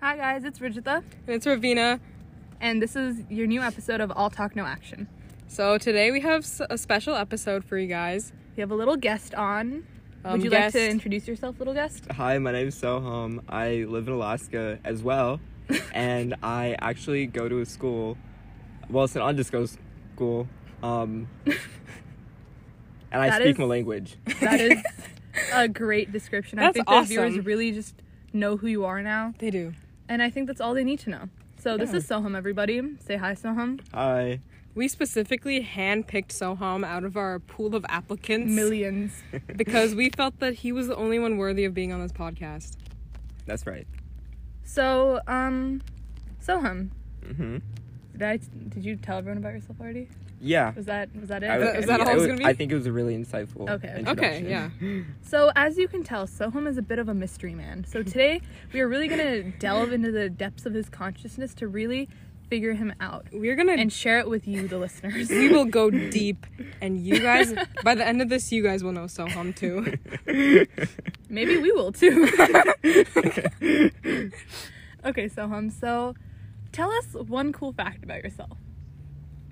Hi guys, it's Rijitha, And it's Ravina. and this is your new episode of All Talk No Action. So today we have a special episode for you guys. We have a little guest on. Um, Would you guest- like to introduce yourself, little guest? Hi, my name is Soham. I live in Alaska as well, and I actually go to a school. Well, it's an undisco school, um, and I That speak is- my language. That is a great description. That's I That's think the viewers really just know who you are now, They do. And I think that's all they need to know. So this Yeah. is Soham, everybody. Say hi, Soham. Hi. We specifically handpicked Soham out of our pool of applicants Millions. because we felt that he was the only one worthy of being on this podcast. That's right. So, um, Soham, hmm did I did you tell everyone about yourself already? Yeah. Was that was that it? I, is that yeah, all it was- gonna be? I think it was a really insightful. Okay. Okay, Okay, yeah. So, as you can tell, Soham is a bit of a mystery man. So, today we are really going to delve into the depths of his consciousness to really figure him out We're gonna and share it with you, the listeners. we will go deep and you guys by the end of this you guys will know Soham too. Maybe we will too. okay, Soham, so tell us one cool fact about yourself.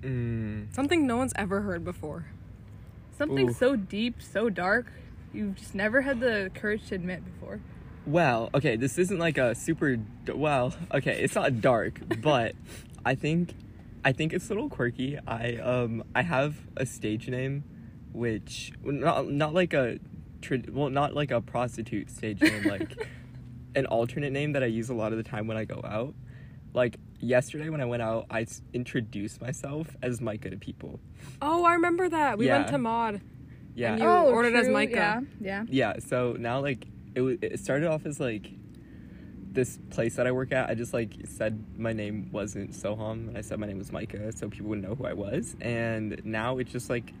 Mm, Something no one's ever heard before. Something Ooh. so deep, so dark, you've just never had the courage to admit before. well, okay, this isn't like a super. d- Well, okay, it's not dark, but I think, I think it's a little quirky. I um, I have a stage name, which not not like a, well, not like a prostitute stage name, like an alternate name that I use a lot of the time when I go out. Like yesterday when I went out, I introduced myself as Micah to people. Oh, I remember that. We went to Mod. Yeah. And you ordered as Micah. Oh, Yeah, yeah. yeah so now like it, wa- it started off as like this place that i work at i just like said my name wasn't soham and i said my name was micah so people would know who i was and now it's just like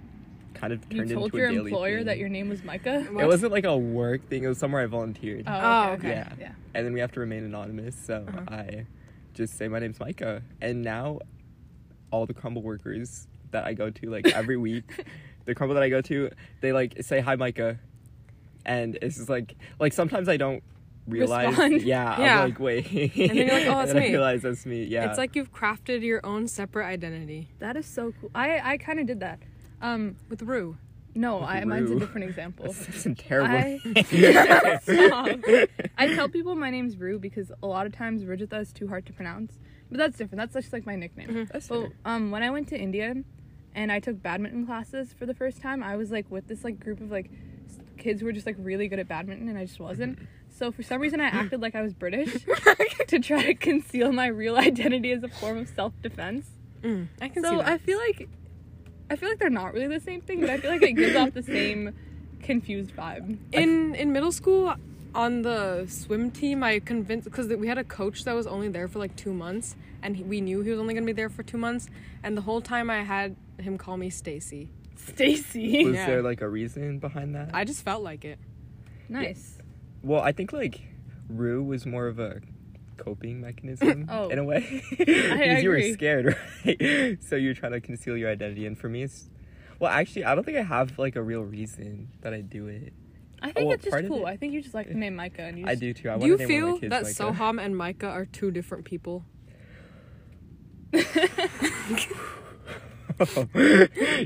kind of You turned told into your a daily thing. You told your employer thing. that your name was Micah? What? it wasn't like a work thing it was somewhere i volunteered Oh, Oh, okay. Yeah. yeah. and then we have to remain anonymous so Uh-huh. i just say my name's micah and now all the Crumbl workers that i go to like every week the Crumbl that i go to they like say hi micah and it's just like like sometimes i don't realize Respond. yeah, Yeah. i'm like wait And then you're like, "Oh, it's and then me." i realize that's me yeah It's like you've crafted your own separate identity That is so cool. I I kind of did that. Um, with Rue. No, I, mine's a Rue. different example. that's a terrible I- Stop. I tell people my name's Rue because a lot of times Rijitha is too hard to pronounce. But that's different. That's just like my nickname. That's But fair. um, when I went to India and I took badminton classes for the first time, I was like with this like group of like s- kids who were just like really good at badminton, and I just wasn't. So for some reason, I acted like I was British to try to conceal my real identity as a form of self-defense. Mm, I can see So that. I feel like I feel like they're not really the same thing, but I feel like it gives off the same confused vibe. in in middle school on the swim team i convinced because we had a coach that was only there for like two months and he, we knew he was only going to be there for two months and the whole time i had him call me stacy Stacy. was Yeah. there like a reason behind that i just felt like it nice. well i think like rue was more of a coping mechanism Oh. in a oh. way I because you were scared right so you're trying to conceal your identity and for me it's well actually i don't think i have like a real reason that i do it I think well, it's just cool. it- I think you just like the name Micah and you i do too i do want you to name one of feel my that Micah. soham and micah are two different people you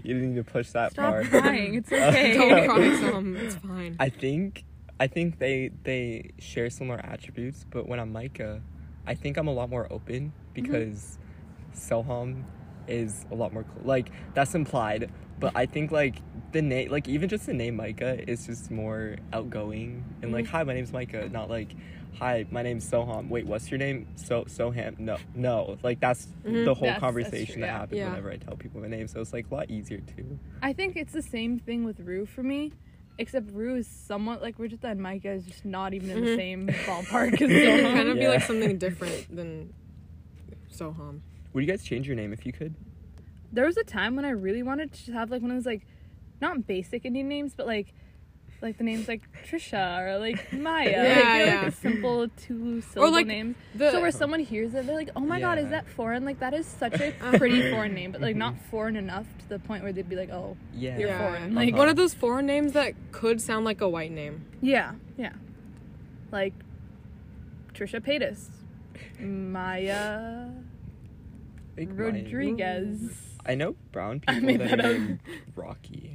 didn't need to push that far. Stop far crying. It's okay. don't cry soham it's fine I think I think they they share similar attributes, but when I'm Micah, I think I'm a lot more open because Soham is a lot more cl- like that's implied, but I think like the name like even just the name Micah is just more outgoing and like hi my name's Micah, not like hi my name's Soham. Wait, what's your name? So Soham. No, no. Like that's Mhm. the whole That's- that's conversation true, that yeah. happens Yeah. whenever I tell people my name. So it's like a lot easier too. I think it's the same thing with Rue for me, except Rue is somewhat like Rijitha and Micah is just not even in the Mhm. same ballpark as it Soham. kind of be Yeah. like something different than soham Would you guys change your name if you could? There was a time when I really wanted to have like one of those like, not basic Indian names, but like, like the names like Trisha or like Maya. Yeah, like, you yeah. like a simple two syllable like, names. the so where someone hears it, they're like, "Oh my god, is that foreign?" Like that is such a uh-huh. pretty foreign name, but like not foreign enough to the point where they'd be like, "Oh, Yeah. You're yeah. foreign, uh-huh. like- one of those foreign names that could sound like a white name yeah, yeah," like Trisha Paytas. Maya I think Rodriguez. I know brown I people made that, that are named Rocky.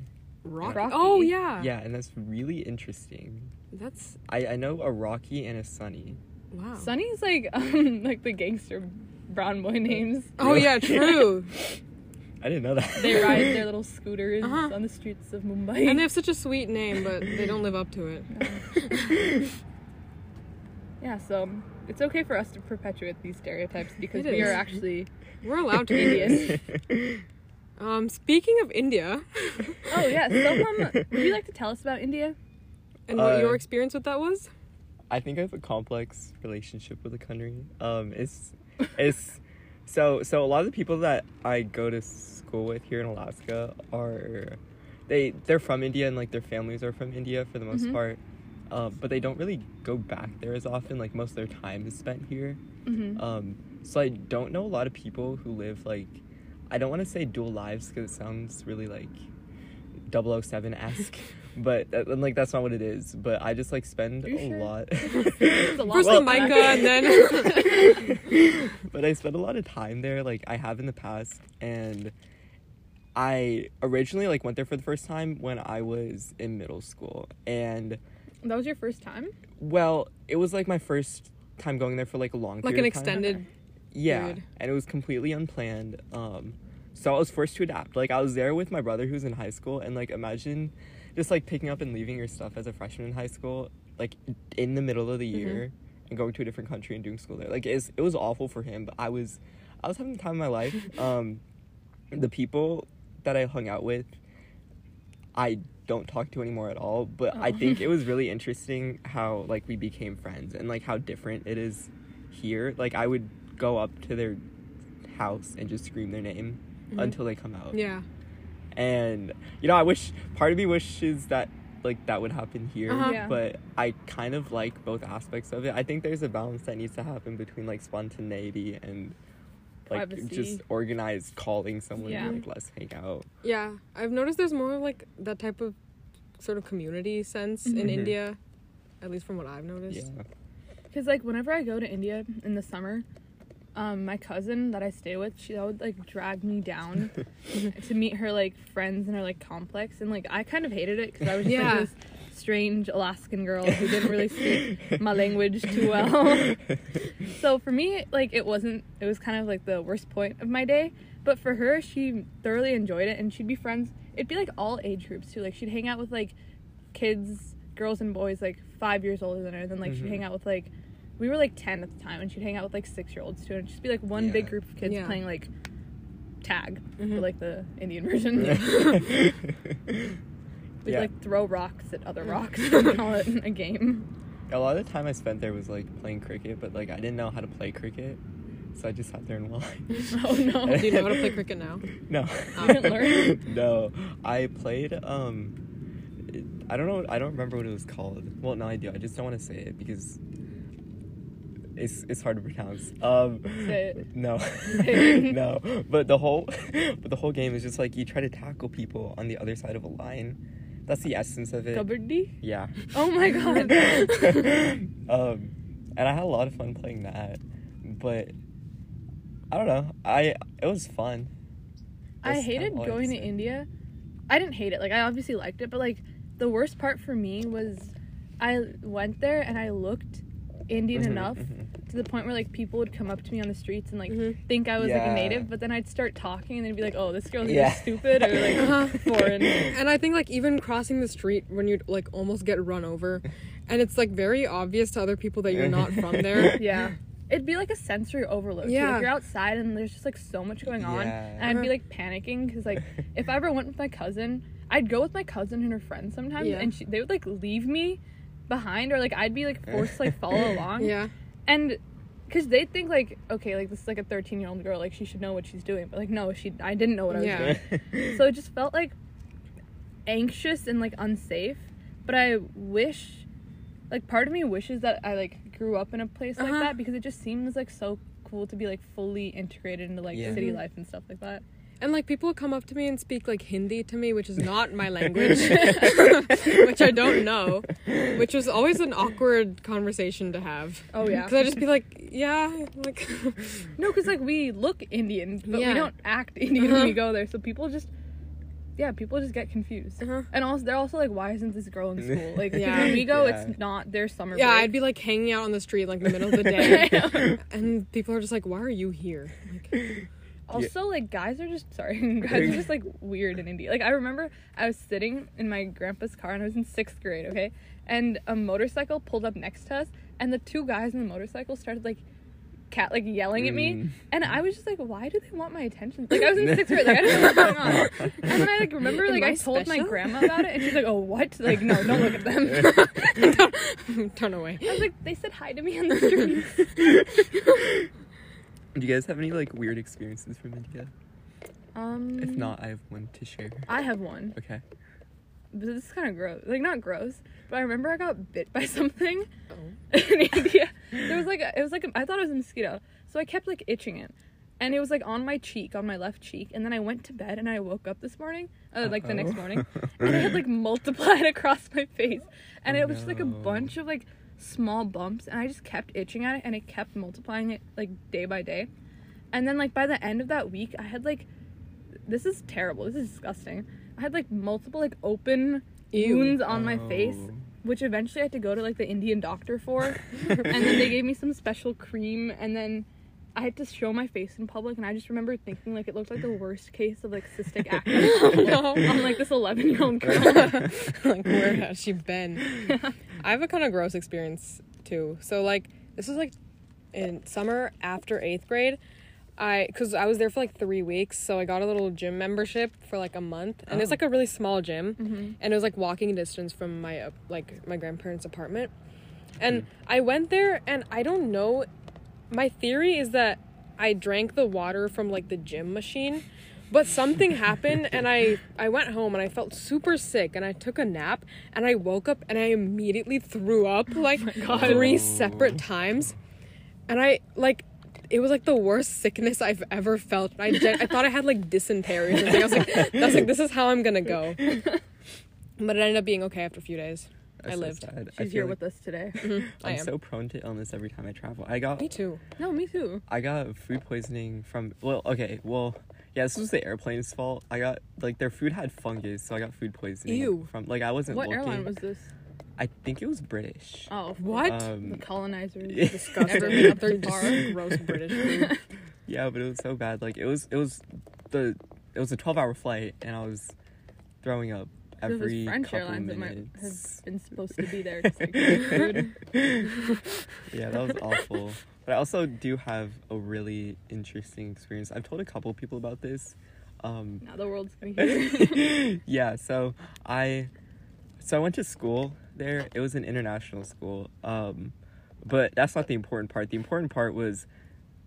Rocky. Rocky. Oh yeah. Yeah, and that's really interesting. That's I, I know a Rocky and a Sunny. wow. Sunny's like um like the gangster brown boy names. Oh yeah, true. I didn't know that. They ride their little scooters Uh-huh. on the streets of Mumbai. and they have such a sweet name, but they don't live up to it. yeah, so it's okay for us to perpetuate these stereotypes because It we is. are actually We're allowed to be Indian. Um, speaking of India, Oh yeah, so um, would you like to tell us about India? and what Uh, your experience with that was? I think I have a complex relationship with the country. Um, it's it's so so a lot of the people that I go to school with here in Alaska are they they're from India and like their families are from India for the most Mhm. part. Um, but they don't really go back there as often. Like most of their time is spent here. Mm-hmm. Um, so I don't know a lot of people who live like I don't want to say dual lives because it sounds really like 007 esque, but that, and, like that's not what it is. But I just like spend a sure? lot. A lot First Well- the Micah, and then but I spend a lot of time there, like I have in the past, and I originally like went there for the first time when I was in middle school, and That was your first time? well, it was like my first time going there for like a long time. like period an of time. extended. Yeah, period. and it was completely unplanned. Um, so I was forced to adapt. Like I was there with my brother who's in high school, and like imagine just like picking up and leaving your stuff as a freshman in high school, like in the middle of the Mm-hmm. year, and going to a different country and doing school there. Like it's, it was awful for him, but I was I was having the time of my life. Um, the people that I hung out with, I don't talk to anymore at all. But I Oh. think it was really interesting how like we became friends and like how different it is here. Like I would go up to their house and just scream their name Mhm. until they come out. Yeah. And you know, I wish part of me wishes that like that would happen here, Uh-huh. Yeah. but I kind of like both aspects of it. I think there's a balance that needs to happen between like spontaneity and like Privacy. just organized calling someone Yeah. to like let's hang out. Yeah, I've noticed there's more like that type of sort of community sense in Mhm. India, at least from what I've noticed. Yeah. Because like whenever I go to India in the summer, um, my cousin that I stay with, she would like drag me down to meet her like friends in her like complex, and like I kind of hated it because I was just Yeah. like this strange Alaskan girl who didn't really speak my language too well. so for me, like it wasn't. It was kind of like the worst point of my day. But for her, she thoroughly enjoyed it, and she'd be friends. It'd be like all age groups too. Like she'd hang out with like kids, girls and boys, like five years older than her. Then like she'd Mhm. hang out with like we were like ten at the time, and she'd hang out with like six year olds too. And it'd just be like one big group of kids Yeah. playing like tag, Mhm. but like the Indian version. We'd Yeah. like throw rocks at other rocks and call it a game. a lot of the time I spent there was like playing cricket, but like I didn't know how to play cricket, so I just sat there and watched. Oh no. Do you know how to play cricket now? No. I didn't learn? no. I played um I don't know I don't remember what it was called. Well no I do. I just don't want to say it because it's it's hard to pronounce. Um No. No. But the whole but the whole game is just like you try to tackle people on the other side of a line. That's the essence of it. Kabaddi? Yeah. Oh my god. um, and I had a lot of fun playing that, but I don't know. I it was fun. I That's hated I have going to. India. I didn't hate it. Like I obviously liked it, but like the worst part for me was I went there and I looked Indian Mhm, enough mhm. To the point where like people would come up to me on the streets and like Mhm. think I was like a native, but then I'd start talking and they'd be like, "Oh, this girl's Yeah. stupid or like Uh-huh. foreign." And I think like even crossing the street when you like almost get run over, and it's like very obvious to other people that you're not from there. Yeah. It'd be like a sensory overload. too. Yeah. Like you're outside and there's just like so much going on. Yeah. And I'd be like panicking because like if I ever went with my cousin, I'd go with my cousin and her friends sometimes Yeah. and she, they would like leave me behind or like I'd be like forced to like follow along. Yeah. And because they think like, okay, like this is like a 13 year old girl, like she should know what she's doing. But like, no, she, I didn't know what I was Yeah. doing. So it just felt like anxious and like unsafe. But I wish, like, part of me wishes that I like grew up in a place like Uh-huh. that because it just seems like so cool to be like fully integrated into like Yeah. city Mhm. life and stuff like that. And like people come up to me and speak like Hindi to me, which is not my language, which I don't know, which was always an awkward conversation to have. Oh yeah. Because I just be like, yeah, like, No, because like we look Indian, but Yeah. we don't act Indian Uh-huh. when we go there. So people just, yeah, people just get confused. uh-huh. And also, they're also like, why isn't this girl in school? Like, Yeah. when we go, Yeah. it's not their summer. yeah, break. I'd be like hanging out on the street like in the middle of the day, and people are just like, why are you here? Like, Also, like guys are just sorry, guys are just like weird in India. Like I remember I was sitting in my grandpa's car and I was in sixth grade, okay, and a motorcycle pulled up next to us, and the two guys in the motorcycle started like cat like yelling at me, Mm. and I was just like, why do they want my attention? Like I was in sixth grade, like I didn't know what was going on, and then I like remember Am like I I told my grandma about it, and she's like, oh what? Like no, don't look at them. turn away. I was like, they said hi to me on the street. Do you guys have any like weird experiences from India? Um, If not, I have one to share. I have one. Okay. But this is kind of gross. Like not gross, but I remember I got bit by something Oh. in India. There was like a, it was like a, I thought it was a mosquito, so I kept like itching it, and it was like on my cheek, on my left cheek. And then I went to bed and I woke up this morning, uh, like the next morning, and it had like multiplied across my face, and Oh, it was just like a bunch of like small bumps, and I just kept itching at it, and it kept multiplying it like day by day, and then like by the end of that week, I had like this is terrible. This is disgusting. I had like multiple like open Ew. wounds on my oh. face, Oh. which eventually I had to go to like the Indian doctor for. and then they gave me some special cream, and then I had to show my face in public. And I just remember thinking like it looked like the worst case of like cystic acne no. on like this 11 year old girl. like where has she been? I have a kind of gross experience too. So like this was like in summer after eighth grade. I because I was there for like three weeks, so I got a little gym membership for like a month, and it's Oh. like a really small gym, Mhm. and it was like walking distance from my uh, like my grandparents' apartment. And I went there, and I don't know. My theory is that I drank the water from like the gym machine, but something happened, and I I went home and I felt super sick, and I took a nap, and I woke up and I immediately threw up oh like God. three Oh. separate times, and I like. It was like the worst sickness I've ever felt. I, I thought I had like dysentery or something. I was like, I was like, this is how I'm gonna go. But it ended up being okay after a few days. That's I so lived. sad. I She's feel here like with us today. I I'm am. so prone to illness every time I travel. I got Me too. No, me too. I got food poisoning from well, okay, well, yeah, this was the airplane's fault. I got like their food had fungus, so I got food poisoning Ew. from like I wasn't What looking. airline was this? I think it was British. Oh, What? The Um, colonizers. Yeah. Disgusting. Never been up They're too far. just gross British food. yeah, but it was so bad. Like it was it was the it was a 12-hour flight and I was throwing up So it was every French couple Airlines that might minutes. have been supposed to be there. like, yeah, that was awful. But I also do have a really interesting experience. I've told a couple people about this. Um, Now the world's gonna hear. yeah, so I so I went to school there. It was an international school. Um, but that's not the important part. The important part was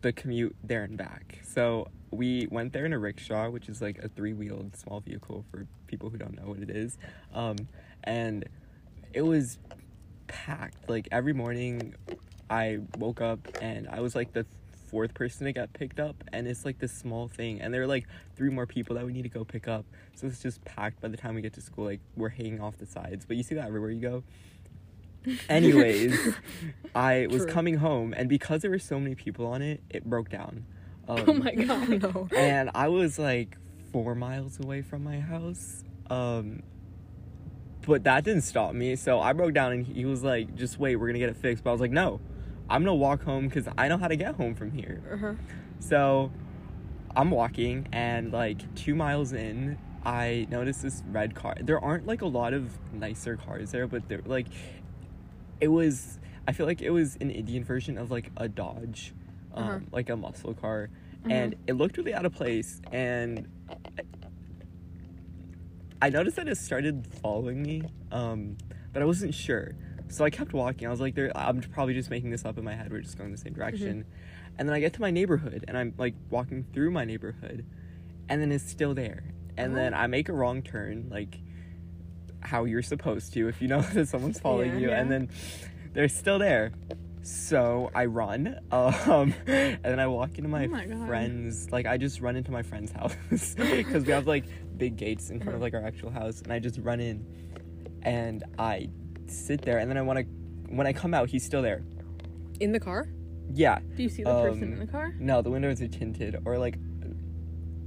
the commute there and back. So we went there in a rickshaw, which is like a three-wheeled small vehicle for people who don't know what it is. Um, and it was packed. Like every morning I woke up and I was like the fourth person to get picked up and it's like this small thing and there are like three more people that we need to go pick up so it's just packed by the time we get to school like we're hanging off the sides but you see that everywhere you go anyways i was True. coming home and because there were so many people on it it broke down um, oh my god. no. and I was like four miles away from my house. Um, but that didn't stop me. So I broke down and he was like, just wait, we're gonna get it fixed. But I was like, no, I'm gonna walk home because I know how to get home from here. Uh-huh. So I'm walking and like two miles in, I noticed this red car. There aren't like a lot of nicer cars there, but they're like, it was, I feel like it was an Indian version of like a Dodge, um, Uh-huh. like a muscle car. And it looked really out of place. And I noticed that it started following me, um, but I wasn't sure. So I kept walking. I was like, there, I'm probably just making this up in my head. We're just going the same direction. And then I get to my neighborhood and I'm like walking through my neighborhood and then it's still there. And then I make a wrong turn, like how you're supposed to if you know that someone's following Yeah. you. And then they're still there. So I run, um, and then I walk into my, Oh my friend's. Like I just run into my friend's house because we have like big gates in front of like our actual house, and I just run in, and I sit there, and then I want to. When I come out, he's still there. In the car? Yeah, Do you see the person Um, in the car? no, the windows are tinted, or like,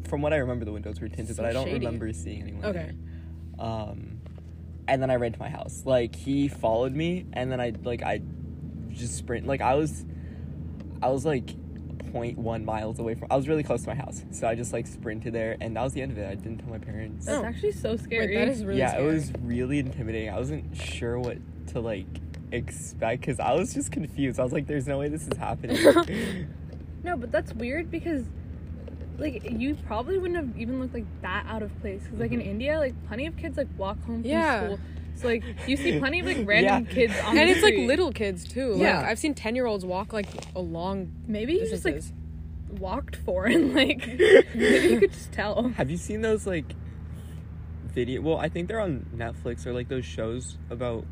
from what I remember, the windows were tinted, So but I don't shady. remember seeing anyone. Okay. there. Um, and then I ran to my house. Like he followed me, and then I like I just sprint. Like I was, I was like 0.1 miles away from. I was really close to my house, so I just like sprinted there, and that was the end of it. I didn't tell my parents. That's Oh. actually so scary. Wait, that is really yeah, scary. it was really intimidating. I wasn't sure what to like expect because I was just confused. I was like, "There's no way this is happening." No, but that's weird because, like, you probably wouldn't have even looked like that out of place. Because, like, in mm-hmm. India, like, plenty of kids like walk home from Yeah. school. So, like, you see plenty of like random Yeah. kids on And the it's like little kids too. Like Yeah. I've seen ten year olds walk like along Maybe you just like distances. walked foreign. Like, maybe you could just tell. Have you seen those like video? Well, I think they're on Netflix or like those shows about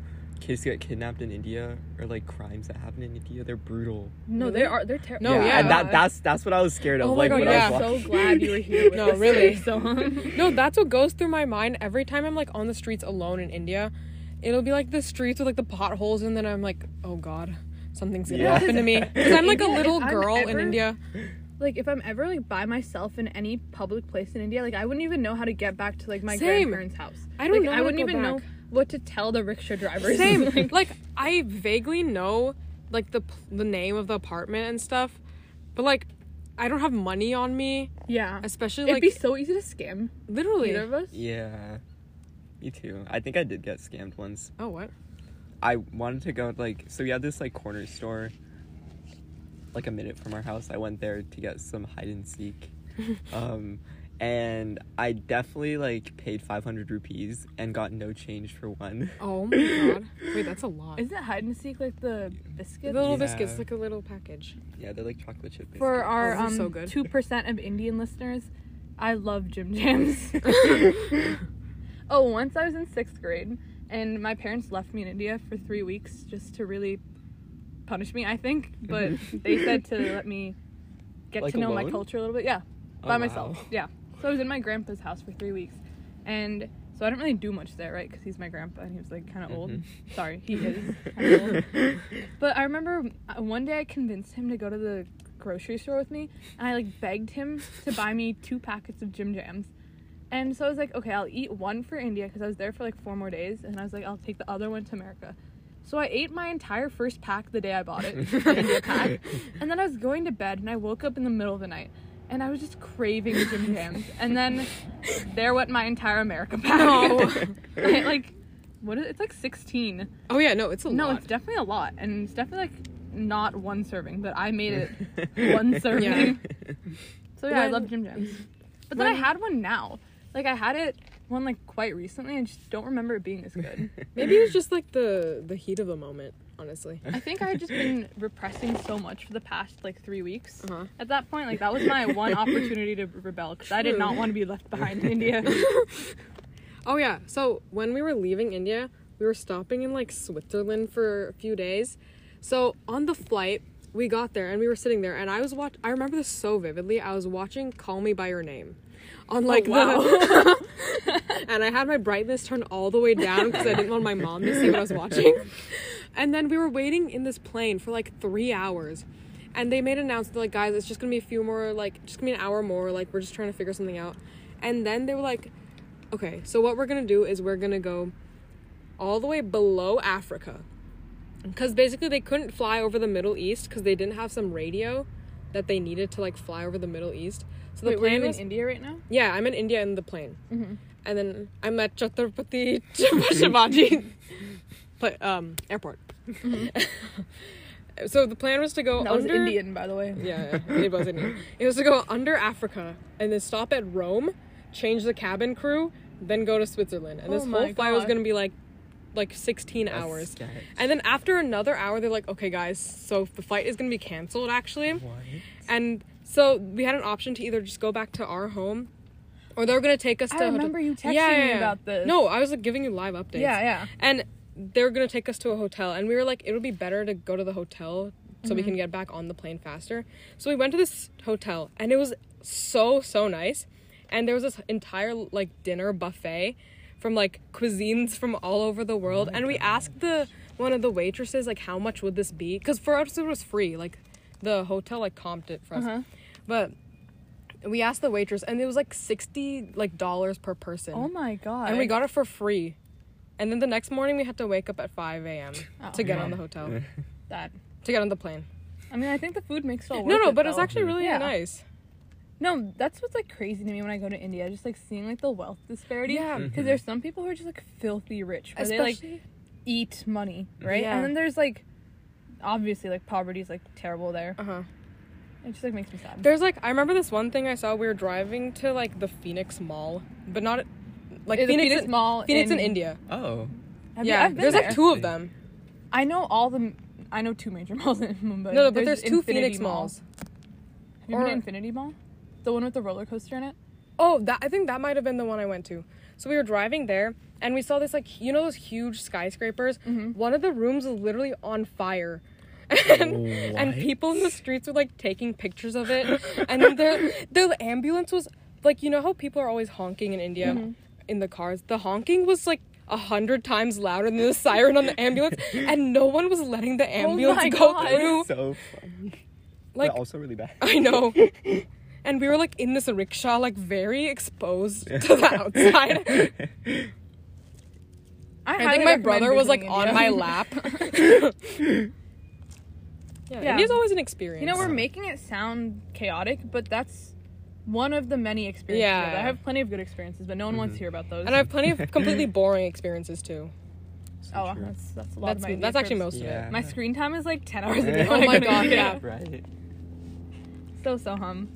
kids who get kidnapped in India or like crimes that happen in India. They're brutal. No, Really? they are. They're terrible. No, yeah. and that that's that's what I was scared of. Oh my like God, when yeah. I was I'm so glad you were here. No, this really. song. No, that's what goes through my mind every time I'm like on the streets alone in India. It'll be like the streets with like the potholes, and then I'm like, oh god, something's gonna Yeah. happen to me. Because I'm like a little if I'm girl in India. like if I'm ever like by myself in any public place in India, like I wouldn't even know how to get back to like my Same. grandparents' house. I don't like, know I how wouldn't go even know back. What to tell the rickshaw drivers. Same. like, like I vaguely know like the the name of the apartment and stuff, but like I don't have money on me, yeah, especially like it'd be so easy to scam literally. either of us. Yeah, me too. I think I did get scammed once. Oh what? I wanted to go like so we had this like corner store like a minute from our house. I went there to get some hide and seek. um and I definitely like paid 500 rupees and got no change for one. Oh my god. Wait, that's a lot. Is it hide and seek like the biscuits? The little Yeah. biscuits, like a little package. yeah, they're like chocolate chip biscuits. For our Oh, um so good. two percent of Indian listeners, I love Jim Jams. oh, once I was in sixth grade, and my parents left me in India for three weeks just to really punish me. I think, but they said to let me get Like to know my culture a little bit. Yeah, Oh, by wow. myself. Yeah. So I was in my grandpa's house for three weeks, and so I didn't really do much there, right? Because he's my grandpa and he was like kind of old. Mhm. Sorry, he is old. But I remember uh, one day I convinced him to go to the grocery store with me, and I like begged him to buy me two packets of Jim Jams. And so I was like, okay, I'll eat one for India because I was there for like four more days, and I was like, I'll take the other one to America. So I ate my entire first pack the day I bought it, India pack, and then I was going to bed, and I woke up in the middle of the night, and I was just craving Jim Jams, and then there went my entire America pack. No. I, like, what is it's like sixteen. Oh yeah, no, it's a No, lot. it's definitely a lot, and it's definitely like not one serving, but I made it one serving. Yeah. So yeah, I love Jim Jams. But then I had one now. Like I had it one like quite recently, and just don't remember it being as good. Maybe it was just like the the heat of the moment, honestly. I think I had just been repressing so much for the past like three weeks. Uh-huh. At that point, like that was my one opportunity to rebel because I did not want to be left behind in India. Oh yeah. So when we were leaving India, we were stopping in like Switzerland for a few days. So on the flight, we got there and we were sitting there and I was watch I remember this so vividly. I was watching Call Me by Your Name. On like wow. the and I had my brightness turned all the way down because I didn't want my mom to see what I was watching. And then we were waiting in this plane for like three hours. And they made an announcement like, guys, it's just gonna be a few more, like, just gonna be an hour more. Like, we're just trying to figure something out. And then they were like, okay, so what we're gonna do is we're gonna go all the way below Africa. Because basically they couldn't fly over the Middle East because they didn't have some radio that they needed to like fly over the Middle East. So the Wait, were plan you was in India right now? yeah, I'm in India in the plane, Mhm. and then I'm at Chhatrapati Shivaji, but um airport. so the plan was to go Mm-hmm. That was under Indian, by the way. yeah, yeah, it was Indian. It was to go under Africa and then stop at Rome, change the cabin crew, then go to Switzerland. And this Oh whole flight was God. gonna be like like 16 That's hours. sketch. And then after another hour, they're like, okay, guys, so the flight is gonna be canceled actually. What? And so we had an option to either just go back to our home, or they were gonna take us I to. remember you texting Yeah, yeah, me about this. No, I was like giving you live updates. Yeah, yeah. And they were gonna take us to a hotel, and we were like, it would be better to go to the hotel so we Mm-hmm. can get back on the plane faster. So we went to this hotel, and it was so so nice, and there was this entire like dinner buffet from like cuisines from all over the world, and we asked the one of the waitresses like how much would this be? Because for us it was free, like the hotel like comped it for us, Uh-huh. but. We asked the waitress, and it was like sixty like dollars per person Oh my god. and we got it for free. And then the next morning we had to wake up at 5 a.m. Oh, to get man. on the hotel, that. to get on the plane. I mean, I think the food makes it all No, worth no, it, but it's though. actually really Yeah. nice. No, that's what's like crazy to me when I go to India. Just like seeing like the wealth disparity. Yeah. Because there's some people who are just like filthy rich, where they Especially, like eat money, right? Yeah. And then there's like, obviously, like poverty is like terrible there. uh huh. It just like makes me sad. There's like I remember this one thing I saw. We were driving to like the Phoenix Mall, but not like Is Phoenix, Phoenix in, Mall Phoenix in, in- India. Oh. Have you- yeah, I've been there's there. like two of them. I know all the. I know two major malls in Mumbai. no, no, but there's, two Infinity Phoenix Mall. malls. Have you been to Infinity Mall? The one with the roller coaster in it. Oh, that I think that might have been the one I went to. So we were driving there, and we saw this like you know those huge skyscrapers. Mhm. One of the rooms was literally on fire. and, and people in the streets were like taking pictures of it and then the the ambulance was like you know how people are always honking in India Mhm. In the cars the honking was like a hundred times louder than the siren on the ambulance and no one was letting the oh ambulance my go God. through So funny. like but also really bad. I know. And we were like in this rickshaw, like very exposed to the outside. I highly think my brother was like visiting on my lap. yeah, Yeah. India's always an experience. You know, we're making it sound chaotic, but that's one of the many experiences. Yeah. I have plenty of good experiences, but no one wants to mm-hmm. hear about those. and I have plenty of completely boring experiences too. So oh, true. that's that's a lot That's of my that's actually most Yeah. of it. My screen time is like ten hours a day. Oh my God, India. yeah. Right. So Soham.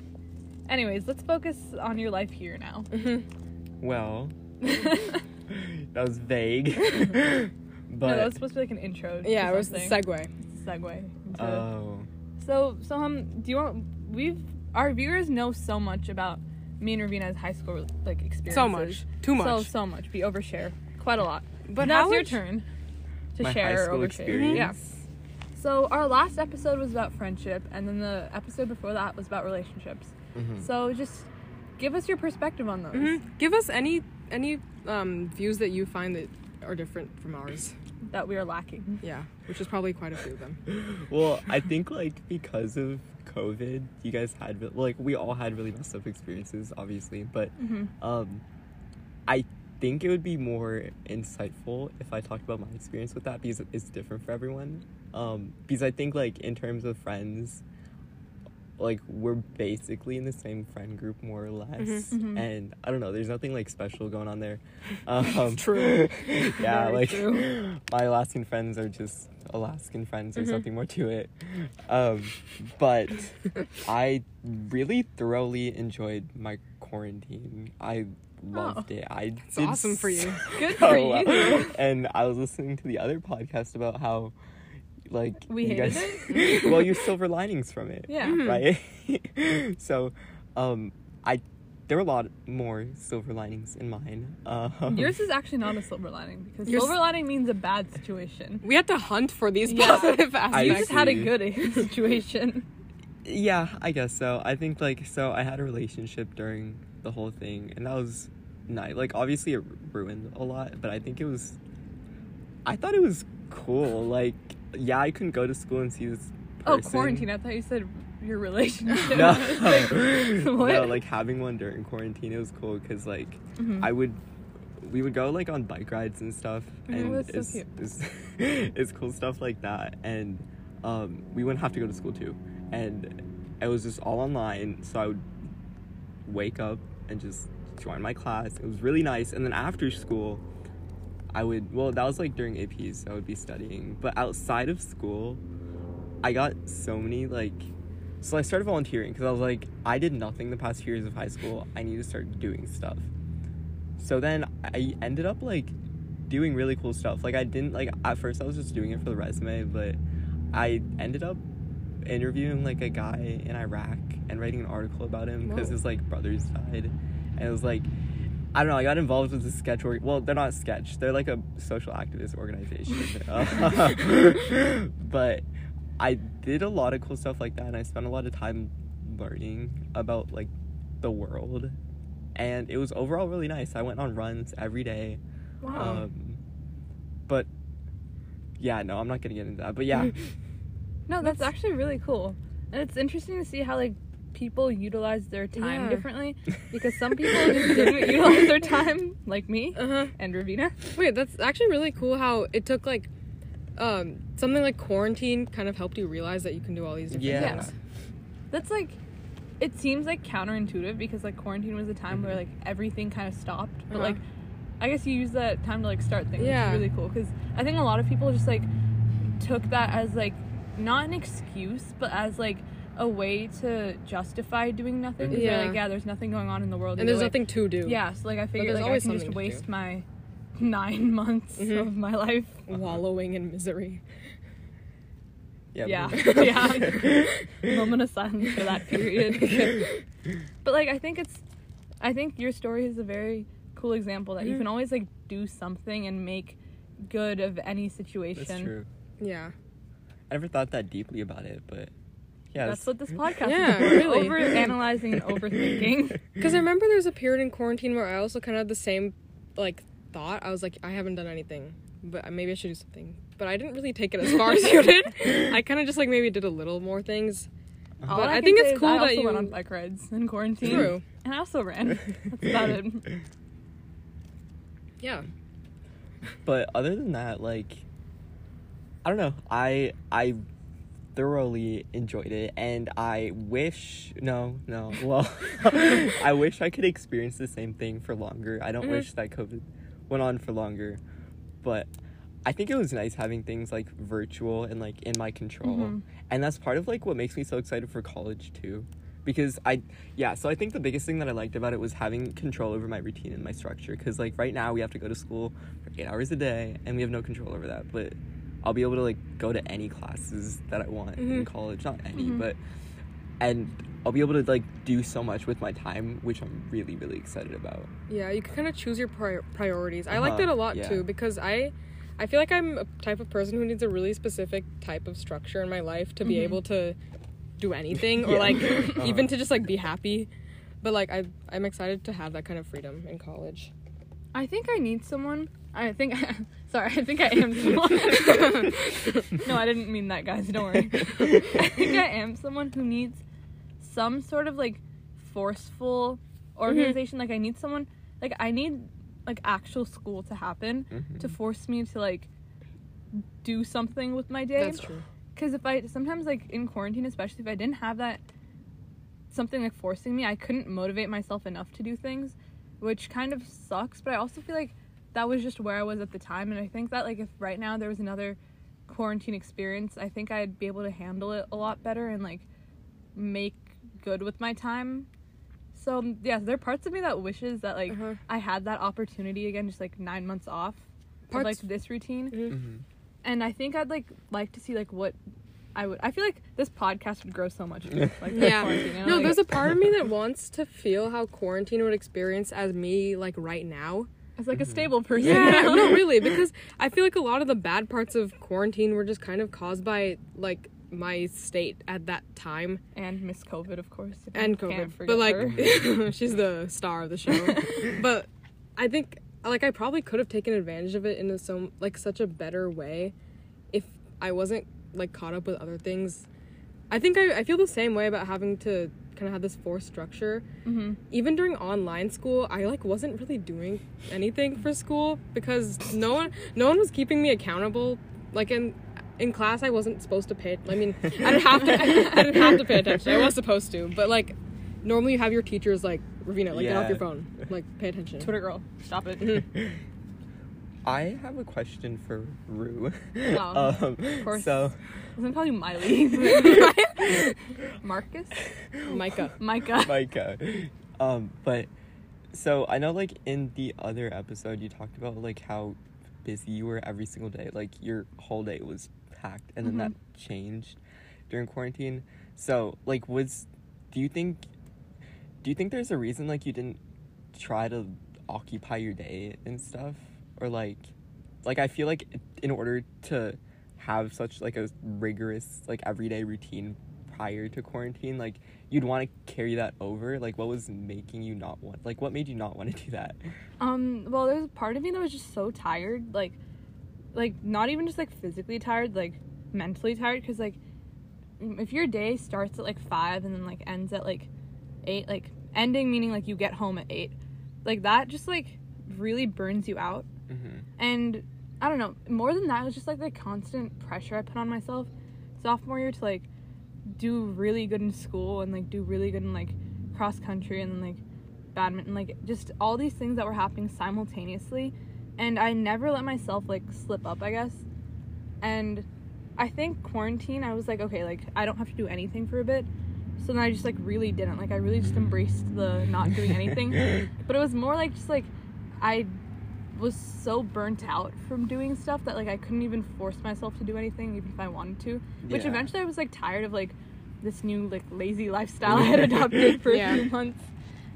Anyways, let's focus on your life here now. Mm-hmm. Well, that was vague. no, but that was supposed to be like an intro. to Yeah, it was the something. segue. segue. into- oh, So Soham, do you want? We've our viewers know so much about me and Ravina's high school like experiences. So much. Too much. So so much. We overshare quite a lot. But now it's your turn to my share high or school overshare. experience. Yeah. So our last episode was about friendship, and then the episode before that was about relationships. Mhm. So just give us your perspective on those. Mhm. Give us any any um, views that you find that are different from ours. That we are lacking. Yeah, which is probably quite a few of them. Well, I think like because of COVID, you guys had like we all had really messed up experiences, obviously. But hmm um, I think it would be more insightful if I talked about my experience with that because it's different for everyone. Um, because I think like in terms of friends, like we're basically in the same friend group more or less, Mhm. Mhm. and I don't know. There's nothing like special going on there. Um, True. yeah, Very like true. my Alaskan friends are just Alaskan friends. There's Mhm. nothing more to it. Um, but I really thoroughly enjoyed my quarantine. I loved it. I It's did awesome for you. Good so for well. you. And I was listening to the other podcast about how, like, We you hated guys, well, your silver linings from it, Yeah. Mhm. right? so, um, I there were a lot more silver linings in mine. Um, Yours is actually not a silver lining because Yours- silver lining means a bad situation. We had to hunt for these Yeah. positive You aspects. just had a good situation. Yeah, I guess so. I think like so I had a relationship during the whole thing and that was nice. Like obviously it ruined a lot, but I think it was I thought it was cool. Like yeah, I couldn't go to school and see this person. Oh, quarantine. I thought you said your relationship. No. What? no, like having one during quarantine it was cool cuz like Mhm. I would we would go like on bike rides and stuff Mhm, and that's so cute. it's it's cool stuff like that and um we wouldn't have to go to school too and it was just all online so I would wake up and just join my class it was really nice and then after school I would well that was like during APs so I would be studying but outside of school I got so many like so I started volunteering because I was like I did nothing the past few years of high school I need to start doing stuff so then I ended up like doing really cool stuff. Like I didn't like at first I was just doing it for the resume, but I ended up interviewing like a guy in Iraq and writing an article about him because his like brothers died. And it was like I don't know. I got involved with the sketch org. Well, they're not sketch. They're like a social activist organization. But I did a lot of cool stuff like that, and I spent a lot of time learning about like the world, and it was overall really nice. I went on runs every day. Wow. Um, but yeah, no, I'm not gonna get into that. But yeah, no, that's actually really cool. And it's interesting to see how like people utilize their time Yeah. differently because some people just didn't utilize their time like me Uh-huh. and Ravina. Wait, that's actually really cool how it took like um something like quarantine kind of helped you realize that you can do all these different Yeah. things. That's like it seems like counterintuitive because like quarantine was a time where Mhm. like everything kind of stopped. But Uh-huh. like I guess you use that time to like start things. Yeah. It's really cool because I think a lot of people just like took that as like not an excuse, but as like a way to justify doing nothing. 'cause Yeah. They're like, yeah, there's nothing going on in the world. And there's way. nothing to do. Yeah, so like I figured there's like I can just something do. waste my nine months Mhm. of my life. Wallowing in misery. yeah, Yeah. but- Yeah. Moment of silence for that period. but like I think it's I think your story is a very cool example that you Mhm. can always like do something and make good of any situation. That's true. Yeah. I never thought that deeply about it, but yeah, That's what this podcast Yeah, is. really. Over analyzing and overthinking. Because I remember there was a period in quarantine where I also kind of had the same like thought. I was like, I haven't done anything, but maybe I should do something. But I didn't really take it as far as you did. I kind of just like maybe did a little more things. All But I can think it's cool I that also went on bike rides in quarantine. True. And I also ran. That's about it. Yeah. but other than that, like, I don't know. I I thoroughly enjoyed it, and I wish no no well, I wish I could experience the same thing for longer. I don't Mhm. wish that COVID went on for longer, but. I think it was nice having things like virtual and like in my control. Mhm. And that's part of like what makes me so excited for college too. Because I yeah, so I think the biggest thing that I liked about it was having control over my routine and my structure cuz like right now we have to go to school for 8 hours a day and we have no control over that. But I'll be able to like go to any classes that I want in Mhm. college, not any, Mhm. but and I'll be able to like do so much with my time, which I'm really really excited about. Yeah, you can kind of choose your pri- priorities. I like Uh-huh, that a lot yeah. too because I I feel like I'm a type of person who needs a really specific type of structure in my life to be Mhm. able to do anything or Yeah. like Uh-huh. even to just like be happy. But like I I'm excited to have that kind of freedom in college. I think I need someone. I think. Sorry, I think I am someone. no, I didn't mean that, guys. Don't worry. I think I am someone who needs some sort of like forceful organization. Like I need someone. Like I need like actual school to happen Mhm. to force me to like do something with my day. That's true. Because if I sometimes like in quarantine, especially if I didn't have that something like forcing me, I couldn't motivate myself enough to do things, which kind of sucks. But I also feel like that was just where I was at the time, and I think that like if right now there was another quarantine experience, I think I'd be able to handle it a lot better and like make good with my time. So yeah, there are parts of me that wishes that like Uh-huh. I had that opportunity again, just like nine months off, of, like this routine Mhm. Mhm. and I think I'd like like to see like what I would. I feel like this podcast would grow so much. Like Yeah. quarantine, you know? No, Like, there's a part of me that wants to feel how quarantine would experience as me like right now. It's like a mm-hmm. stable person. Yeah, you know? no, really, because I feel like a lot of the bad parts of quarantine were just kind of caused by like my state at that time And Miss COVID, of course. if you and can't COVID. But like, she's the star of the show. but I think like I probably could have taken advantage of it in a so like such a better way if I wasn't like caught up with other things. I think I, I feel the same way about having to kind of have this forced structure. Mhm. even during online school i like wasn't really doing anything for school because no one no one was keeping me accountable. Like in in class i wasn't supposed to pay i mean i didn't have to i didn't have to pay attention. I was supposed to but like normally you have your teachers like ravina like get off your phone. Like pay attention. Twitter girl, stop it. Mhm. I have a question for Rue. Wow. um, Of course. So, I was gonna call you Miley. Marcus, micah Micah. Micah. Um, but so I know, like in the other episode, you talked about like how busy you were every single day. Like your whole day was packed, and then Mhm. that changed during quarantine. So, like, was do you think? Do you think there's a reason like you didn't try to occupy your day and stuff or like like I feel like in order to have such like a rigorous like everyday routine prior to quarantine like you'd want to carry that over. Like what was making you not want like what made you not want to do that? Um, well, there's a part of me that was just so tired, like, like not even just like physically tired, like mentally tired, because like, mm, if your day starts at like five and then like ends at like eight, like ending meaning like you get home at eight, like that just like really burns you out, mm-hmm. and I don't know. More than that, it was just like the constant pressure I put on myself sophomore year to like do really good in school and like do really good in like cross country and then like badminton like just all these things that were happening simultaneously. And i never let myself like slip up i guess. And i think quarantine i was like okay like i don't have to do anything for a bit. So then i just like really didn't. Like i really just embraced the not doing anything. But it was more like just like i was so burnt out from doing stuff that like i couldn't even force myself to do anything even if i wanted to which Yeah. eventually i was like tired of like this new like lazy lifestyle i had adopted for Yeah. a few months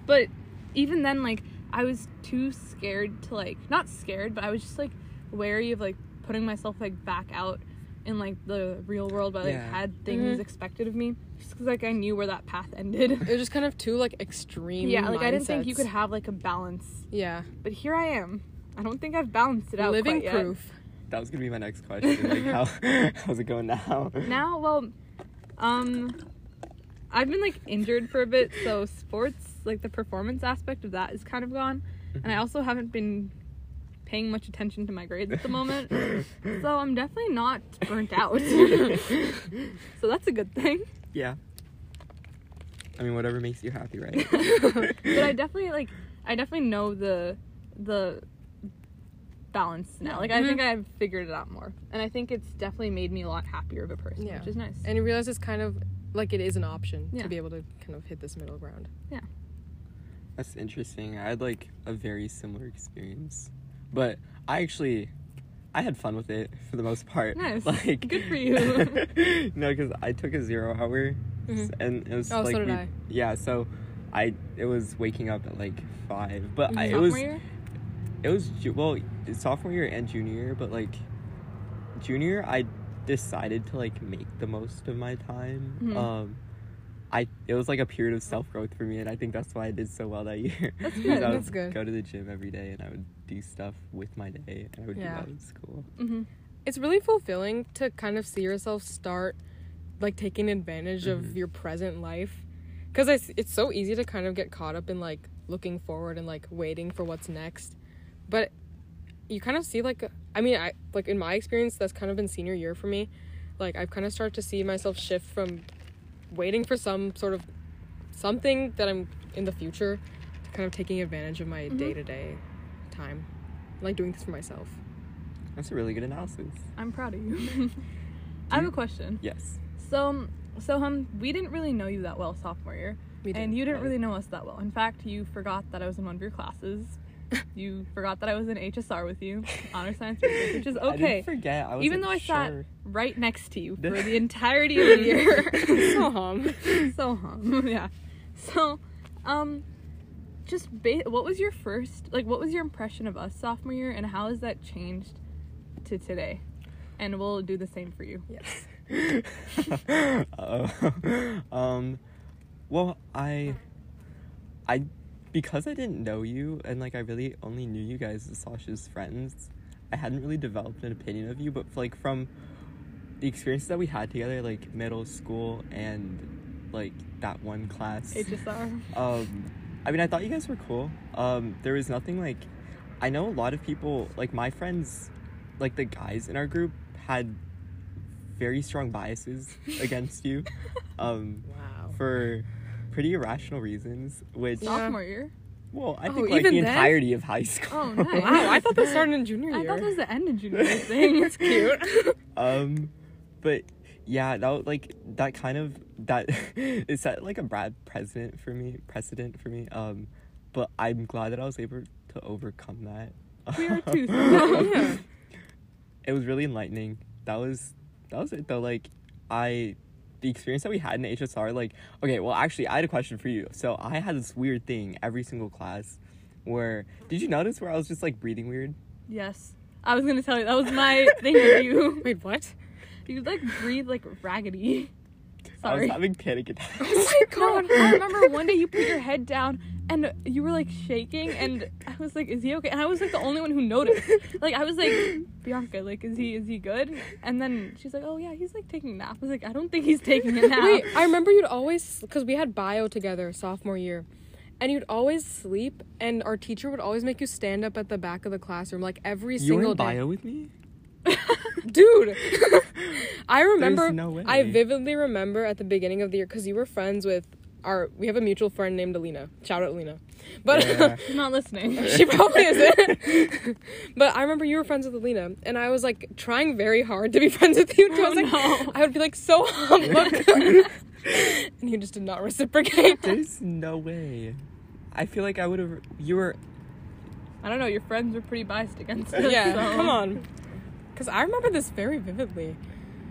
but even then like i was too scared to like not scared but i was just like wary of like putting myself like back out in like the real world but like Yeah. had things Mhm. expected of me just because like i knew where that path ended It was just kind of two like extreme. yeah like i didn't think you could have like a balance Yeah, but here i am i don't think i've balanced it out living quite yet. proof. that was gonna be my next question like how how's it going now? Now well um i've been like injured for a bit so sports like the performance aspect of that is kind of gone. And i also haven't been paying much attention to my grades at the moment. So i'm definitely not burnt out. So that's a good thing. Yeah. I mean whatever makes you happy right? But i definitely like i definitely know the the balance now like i Mhm. think i've figured it out more and i think it's definitely made me a lot happier of a person Yeah. which is nice And you realize it's kind of like it is an option Yeah. to be able to kind of hit this middle ground. Yeah. That's interesting. I had like a very similar experience, but I actually I had fun with it for the most part. Nice. Like Good for you. no, because I took a zero hour, Mhm. and it was Oh, so like did we- I. yeah. So I it was waking up at like five, but I, it was year? It was ju- well sophomore year and junior year, but like junior I decided to like make the most of my time. Mhm. Um, I it was like a period of self growth for me, and I think that's why I did so well that year. That's good. I would That's good. Go to the gym every day, and I would do stuff with my day, and I would Yeah. do that in school. Mm-hmm. It's really fulfilling to kind of see yourself start like taking advantage Mhm. of your present life because it's, it's so easy to kind of get caught up in like looking forward and like waiting for what's next but you kind of see like i mean i like in my experience that's kind of been senior year for me like i've kind of started to see myself shift from waiting for some sort of something that i'm in the future to kind of taking advantage of my Mhm. day-to-day time like doing this for myself That's a really good analysis. I'm proud of you. I have a question. Yes. So, um, so um, we didn't really know you that well sophomore year, We and you didn't right. really know us that well. In fact, you forgot that I was in one of your classes. you forgot that I was in HSR with you, honor science research, which is I okay. didn't forget. I was Even though I sat right next to you for the entirety of the year. Soham so hum, yeah. So, um, just ba- what was your first like? What was your impression of us sophomore year, and how has that changed to today? And we'll do the same for you. yes Uh, um, well, I, I, because I didn't know you and like I really only knew you guys as Sasha's friends, I hadn't really developed an opinion of you. But like from the experiences that we had together, like middle school and like that one class, HSR. um, I mean, I thought you guys were cool. Um, there was nothing like, I know a lot of people, like my friends, like the guys in our group had very strong biases against you, um, wow for pretty irrational reasons. Which, Yeah. Sophomore year. well, I Oh, think like the then? entirety of high school. Oh, nice. Wow, I thought that started in junior year. I thought that was the end of junior year thing. it's cute. um, but yeah, that was, like that kind of that it set like a bad precedent for me. Precedent for me. Um, but I'm glad that I was able to overcome that. We are too. Yeah. it was really enlightening. That was that was it though. Like I the experience that we had in HSR, like okay, well actually I had a question for you. So I had this weird thing every single class where did you notice where I was just like breathing weird? Yes. I was gonna tell you that was my thing with you. Wait, what? You like breathe like raggedy. Sorry. I was Sorry. having panic attacks. Oh my god. No, I remember one day you put your head down and you were like shaking and I was like, is he okay? And I was like the only one who noticed. Like I was like, Bianca, like is he is he good? And then she's like, oh yeah, he's like taking a nap. I was like, I don't think he's taking a nap. Wait, I remember you'd always because we had bio together sophomore year, and you'd always sleep, and our teacher would always make you stand up at the back of the classroom like every you were single in day. bio with me? dude. I remember. no way. I vividly remember at the beginning of the year because you were friends with our. We have a mutual friend named Alina. Shout out Alina. But Yeah. She's not listening. she probably isn't. but I remember you were friends with Alina, and I was like trying very hard to be friends with you. too. I was Oh, like, no. I would be like so humble, and you just did not reciprocate. There's no way. I feel like I would have. You were. I don't know. Your friends were pretty biased against us. yeah, so- come on. Because I remember this very vividly.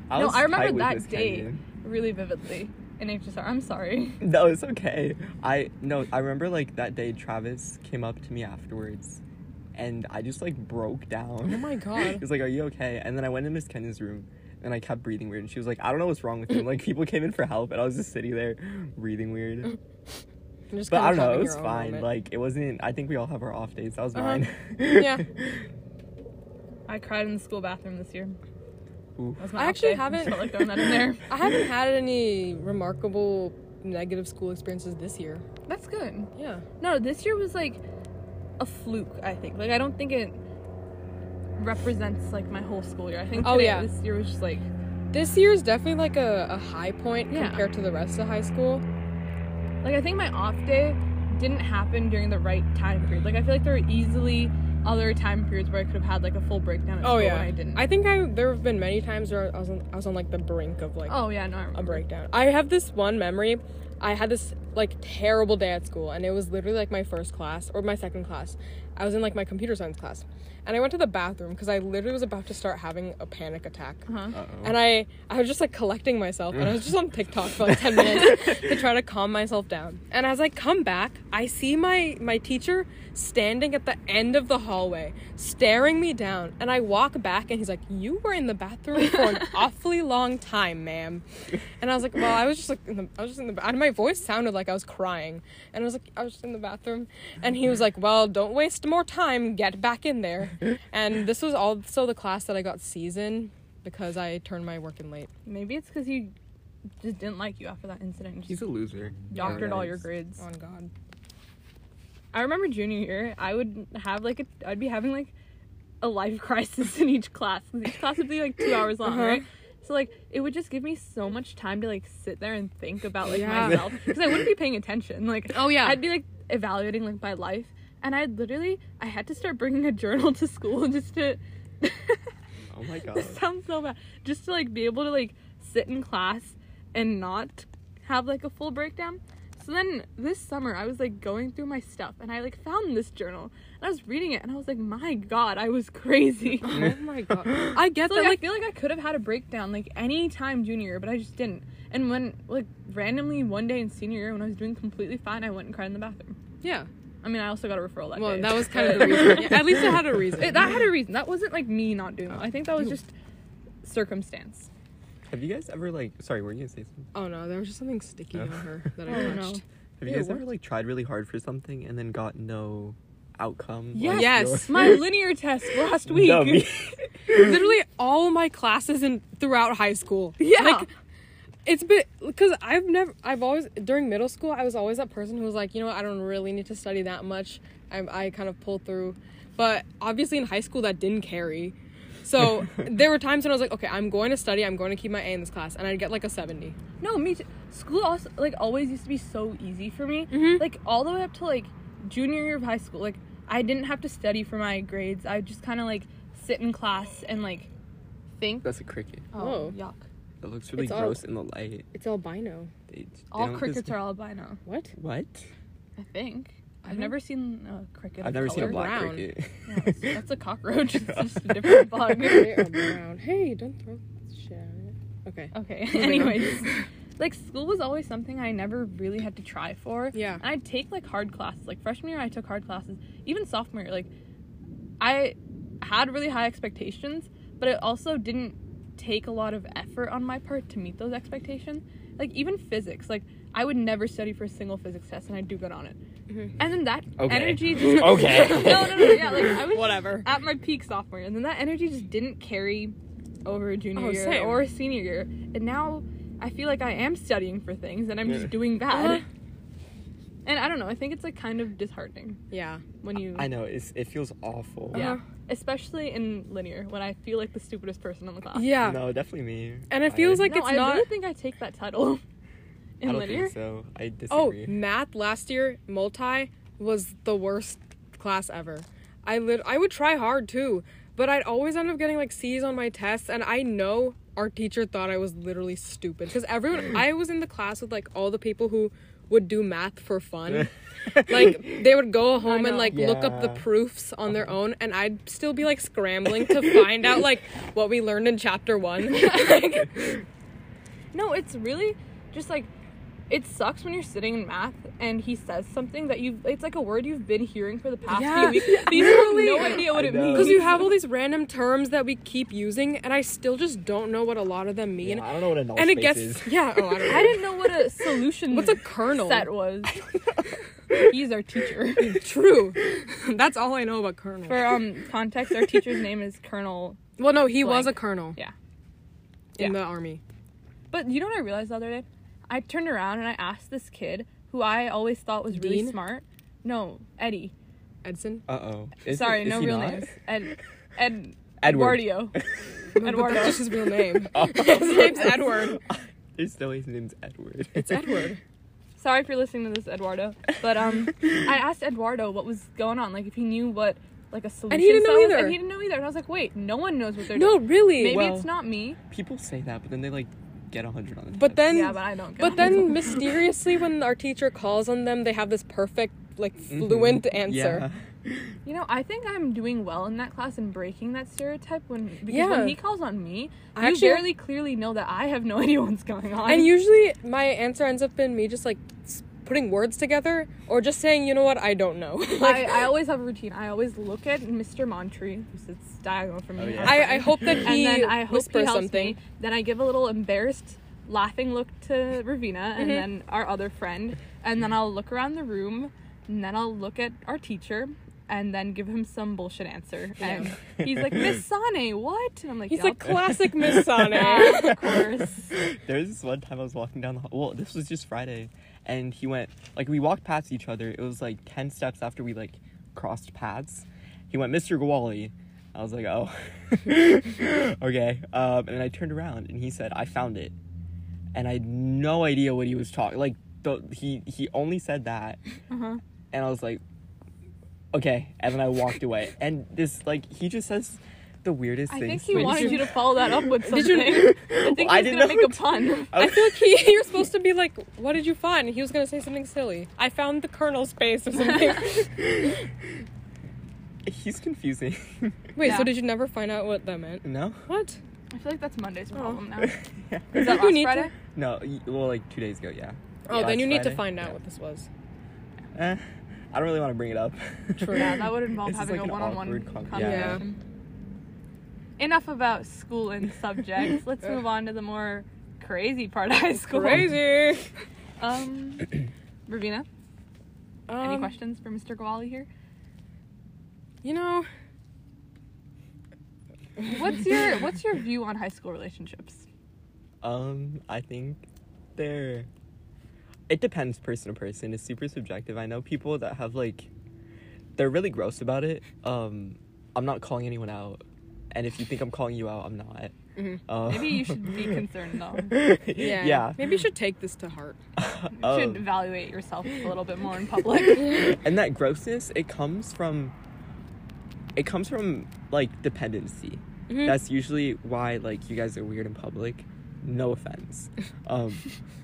I No, I remember that Miss day Kenyon. really vividly in HSR. I'm sorry. No, it's okay. I no, I remember like that day Travis came up to me afterwards and I just like broke down. Oh my he god. was like, Are you okay? And then I went in Miss Kenyon's room and I kept breathing weird and she was like, I don't know what's wrong with him. Like people came in for help and I was just sitting there breathing weird. I'm just But I don't know, it was fine. moment. Like it wasn't I think we all have our off days. That was Uh-huh. mine. Yeah. I cried in the school bathroom this year. Ooh. That was my I actually day. haven't- like throwing that in there. I haven't had any remarkable negative school experiences this year. That's good. Yeah. No, this year was like a fluke. I think. Like I don't think it represents like my whole school year. I think. Oh, today- yeah. This year was just like This year is definitely like a, a high point Yeah. compared to the rest of high school. like I think my off day didn't happen during the right time period. Like I feel like there were easily other time periods where I could have had like a full breakdown at Oh school yeah. and I didn't. I think I there have been many times where I was on, I was on like the brink of like oh yeah, no. A breakdown. I have this one memory. I had this like terrible day at school, and it was literally like my first class or my second class. I was in like my computer science class, and I went to the bathroom because I literally was about to start having a panic attack. Uh-huh. And I, I was just like collecting myself, and I was just on TikTok for like ten minutes to try to calm myself down. And as I come back, I see my my teacher standing at the end of the hallway, staring me down. And I walk back, and he's like, "You were in the bathroom for an awfully long time, ma'am." And I was like, "Well, I was just like, in the, I was just in the, ba-" and my voice sounded like I was crying." And I was like, "I was just in the bathroom," and he was like, "Well, don't waste more time. Get back in there." And this was also the class that I got season because I turned my work in late. Maybe it's because he just didn't like you after that incident. He's a loser. doctored all your Yes. grades. On God. I remember junior year, I would have like a, I'd be having like a life crisis in each class because each class would be like two hours long, Uh-huh. right? So like it would just give me so much time to like sit there and think about like Yeah. myself because I wouldn't be paying attention. Like Oh yeah. I'd be like evaluating like my life, and I'd literally I had to start bringing a journal to school just to. Oh my god. this sounds so bad. Just to like be able to like sit in class and not have like a full breakdown. So then this summer I was like going through my stuff and I like found this journal and I was reading it and I was like, my god, I was crazy. oh my God. I get So, that. like, I Like, feel like I could have had a breakdown like any time junior year, but I just didn't. And when like randomly one day in senior year when I was doing completely fine, I went and cried in the bathroom. yeah. I mean, I also got a referral that Well, day. that was kind of the reason. Yeah, at least it had a reason. It- that had a reason. That wasn't like me not doing well. I think that was oh. just circumstance. Have you guys ever like sorry, were you gonna say something? oh no, there was just something sticky Oh. on her that I Oh, no. touched. Have you Ew, guys ever like tried really hard for something and then got no outcome? Yes. Like, Yes. your- My linear test last week. No, me. Literally all my classes and throughout high school. Yeah. Like, it's been because I've never, I've always during middle school, I was always that person who was like, you know, what, I don't really need to study that much. I, I kind of pulled through, but obviously in high school that didn't carry. So there were times when I was like, okay, I'm going to study. I'm going to keep my A in this class, and I'd get like a seventy. No, me too. School also like always used to be so easy for me. Mhm. Like all the way up to like junior year of high school. Like I didn't have to study for my grades. I just kind of like sit in class and like think. That's a cricket. Oh, Whoa. yuck! It looks really It's all- gross in the light. It's albino. They, they All don't crickets just- are albino. What? What? I think. I've don't- never seen a cricket. I've of never seen a color. black brown. cricket. Yeah, that's, that's a cockroach. It's just a different bug. they are brown. Hey, don't throw shit at it. Okay. Okay. Moving on. Anyways, like school was always something I never really had to try for. Yeah. And I'd take like hard classes. Like freshman year, I took hard classes. Even sophomore year, like I had really high expectations, but it also didn't take a lot of effort on my part to meet those expectations. Like even physics, like I would never study for a single physics test, and I do good on it. Mhm. And then that Okay. energy, just, Okay. no, no, no, yeah, like I was Whatever. at my peak sophomore year, and then that energy just didn't carry over junior Oh, year same. or senior year, and now I feel like I am studying for things and I'm Yeah. just doing bad. Uh-huh. And I don't know. I think it's like kind of disheartening Yeah. when you, I know it's, it feels awful. yeah, Uh-huh. Especially in linear when I feel like the stupidest person in the class. Yeah. No, definitely me. And it I- feels like no, it's I not. really think I take that title in I don't linear. think so. I oh, disagree. Oh, math last year, multi was the worst class ever. I lit- I would try hard too, but I'd always end up getting like C's on my tests, and I know our teacher thought I was literally stupid because everyone I was in the class with like all the people who would do math for fun. like they would go home and know. like look up the proofs on their uh-huh. own and I'd still be like scrambling to find out like what we learned in chapter 1. like, No, it's really just like it sucks when you're sitting in math and he says something that you've it's like a word you've been hearing for the past Yeah. few weeks. But you have no idea what I it know. means. Because you have all these random terms that we keep using, and I still just don't know what a lot of them mean. Yeah, I don't know what a null and it gets is. yeah. Oh, I don't know. I didn't know what a solution What's a kernel? set was. He's our teacher. True. That's all I know about kernel. For um context, our teacher's name is Colonel. well, no, he was a colonel. Yeah. In Yeah. the army. But you know what I realized the other day? I turned around and I asked this kid who I always thought was really Dean? smart. No, Eddie. Edson. Uh oh. Sorry, it- is no he real not? names. Ed. Ed. Edward. Eduardo. Eduardo. that's just his real name. Oh. his name's Edward. There's no way his name's Edward. It's Edward. Sorry if you're listening to this, Eduardo. But um, I asked Eduardo what was going on, like if he knew what like a solution. And he didn't know was, either. And he didn't know either. And I was like, wait, no one knows what they're No, doing. No, really. Maybe well- it's not me. People say that, but then they like get a hundred on the But then, Yeah, but I don't. Get but then mysteriously, when our teacher calls on them, they have this perfect, like, Mhm. fluent answer. You know, I think I'm doing well in that class and breaking that stereotype when because Yeah. when he calls on me, I you actually- barely clearly know that I have no idea what's going on. And usually, my answer ends up in me just like s- putting words together, or just saying, you know what, I don't know. I, like, I always have a routine. I always look at Mr. Montree, who sits diagonal from me. Oh, yeah. I, I hope that and he then I hope whispers he helps something. me. Then I give a little embarrassed, laughing look to Ravina, and Mhm. then our other friend, and then I'll look around the room, and then I'll look at our teacher. And then give him some bullshit answer, and he's like, "Miss Sane, what?" And I'm like, He's "Yup." like classic Miss Sane. Yeah, of course. There was this one time I was walking down the hall. Well, this was just Friday, and he went like we walked past each other. It was like ten steps after we like crossed paths. He went, Mr. Gawali. I was like, oh, okay. Um, and then I turned around and he said, I found it, and I had no idea what he was talking. Like the, he he only said that, Uh-huh. and I was like, okay. And then I walked away. And this like he just says the weirdest thing. I things. think he Wait, wanted did you to follow that up with Did something. you- I think I he's didn't gonna make know. a pun. I feel like he, you're supposed to be like, what did you find? He was gonna say something silly. I found the kernel space or something. He's confusing. Wait, Yeah. so did you never find out what that meant? no. What? I feel like that's Monday's Oh. problem now. yeah. Is that You last need to- Friday? No, well, like two days ago, yeah. Oh, Last then you need to find out Yeah. what this was. Eh, I don't really want to bring it up. True. Yeah, that would involve This having like a one-on-one awkward con- conversation. Enough about school and subjects. Let's move on to the more crazy part of high school. Crazy. Um, Ravina, any Um, questions for Mr. Gawali here? You know, What's your What's your view on high school relationships? Um, I think they're. It depends person to person. It's super subjective. I know people that have like, they're really gross about it. Um, I'm not calling anyone out, and if you think I'm calling you out, I'm not. Mhm. Uh, Maybe you should be concerned though. yeah. yeah. Maybe you should take this to heart. You Um, should evaluate yourself a little bit more in public. and that grossness, it comes from. It comes from like dependency. Mhm. That's usually why like you guys are weird in public. No offense. Um,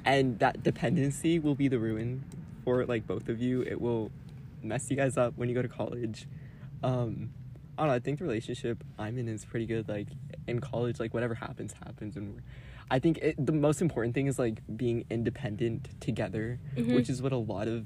and that dependency will be the ruin for like both of you. It will mess you guys up when you go to college. Um, I don't know. I think the relationship I'm in is pretty good. Like in college, like whatever happens, happens, and we're, I think it, the most important thing is like being independent together, Mhm. which is what a lot of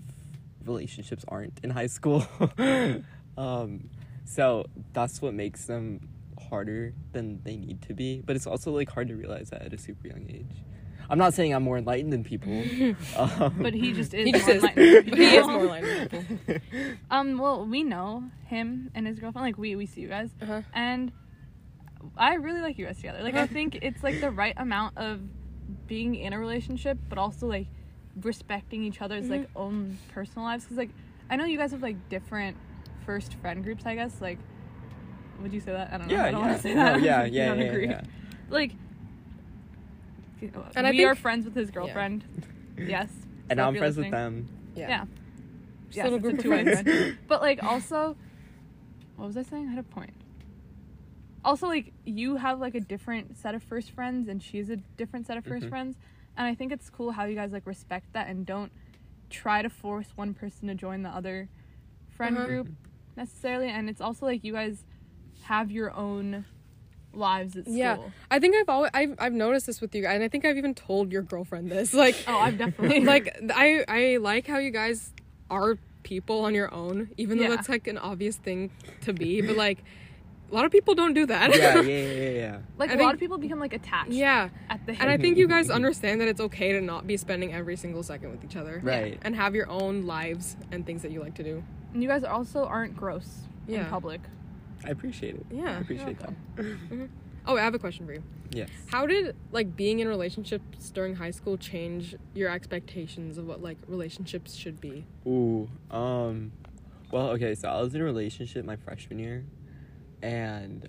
relationships aren't in high school. um, so that's what makes them harder than they need to be. But it's also like hard to realize that at a super young age. I'm not saying I'm more enlightened than people. um, But he just is. He just more is. enlightened than He is people. more aligned with people. Um. Well, we know him and his girlfriend. Like we we see you guys, Uh-huh. and I really like you guys together. Like I think it's like the right amount of being in a relationship, but also like respecting each other's like Mm-hmm. own personal lives. Because like I know you guys have like different first friend groups. I guess like. Would you say that? I don't know. yeah, I don't yeah. want to say No, that. yeah, You yeah, don't yeah, agree. yeah. Like. And I we think- are friends with his girlfriend. Yes. And So if I'm you're friends with them. Yeah. Yeah. Just Yes, a little it's a group of two-way friends. friend. But like also, what was I saying? I had a point. Also, like you have like a different set of first friends, and she's a different set of 1st Mhm. friends, and I think it's cool how you guys like respect that and don't try to force one person to join the other friend Uh-huh. group necessarily. And it's also like you guys have your own lives at school. Yeah. I think I've always I've, I've noticed this with you, guys and I think I've even told your girlfriend this. Like, Oh, I've definitely like I I like how you guys are people on your own, even though Yeah. that's like an obvious thing to be. But like, a lot of people don't do that. Yeah, yeah, yeah, yeah. like I a think- lot of people become like attached. yeah. At the hip. And I think you guys understand that it's okay to not be spending every single second with each other. Right. And have your own lives and things that you like to do. And you guys also aren't gross in public. I appreciate it. Yeah. I appreciate that. Oh, I have a question for you. Yes. How did like being in relationships during high school change your expectations of what like relationships should be? Ooh, um, well, okay, so I was in a relationship my freshman year, and,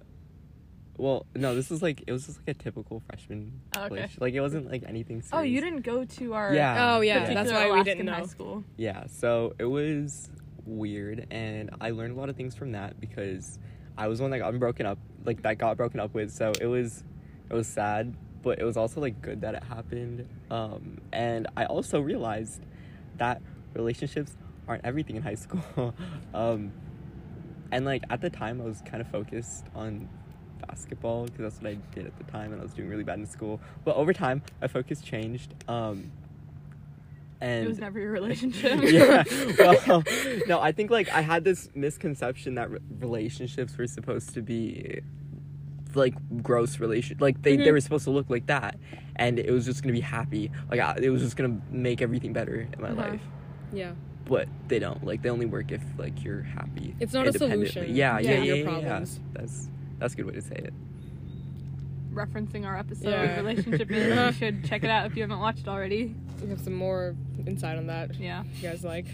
well, no, this was like it was just like a typical freshman. Oh, okay. relationship. Like it wasn't like anything serious. Oh, you didn't go to our Yeah. Oh yeah, that's why we Alaskan didn't high know. school. Yeah, so it was weird, and I learned a lot of things from that because I was one that got broken up, like that got broken up with. So it was, it was sad, but it was also like good that it happened. Um, and I also realized that relationships aren't everything in high school. um, and like at the time, I was kind of focused on basketball because that's what I did at the time, and I was doing really bad in school. But over time, my focus changed. Um, and It was never your relationship. yeah. Well, no, I think like I had this misconception that re- relationships were supposed to be like gross relation like they, they Mhm. were supposed to look like that and it was just gonna be happy like I, it was just gonna make everything better in my Uh-huh. life Yeah. but they don't like they only work if like you're happy It's not a solution yeah to yeah yeah, yeah, yeah. that's that's a good way to say it Referencing our episode Yeah. relationship is you should check it out if you haven't watched already. We have some more insight on that. Yeah. You guys like?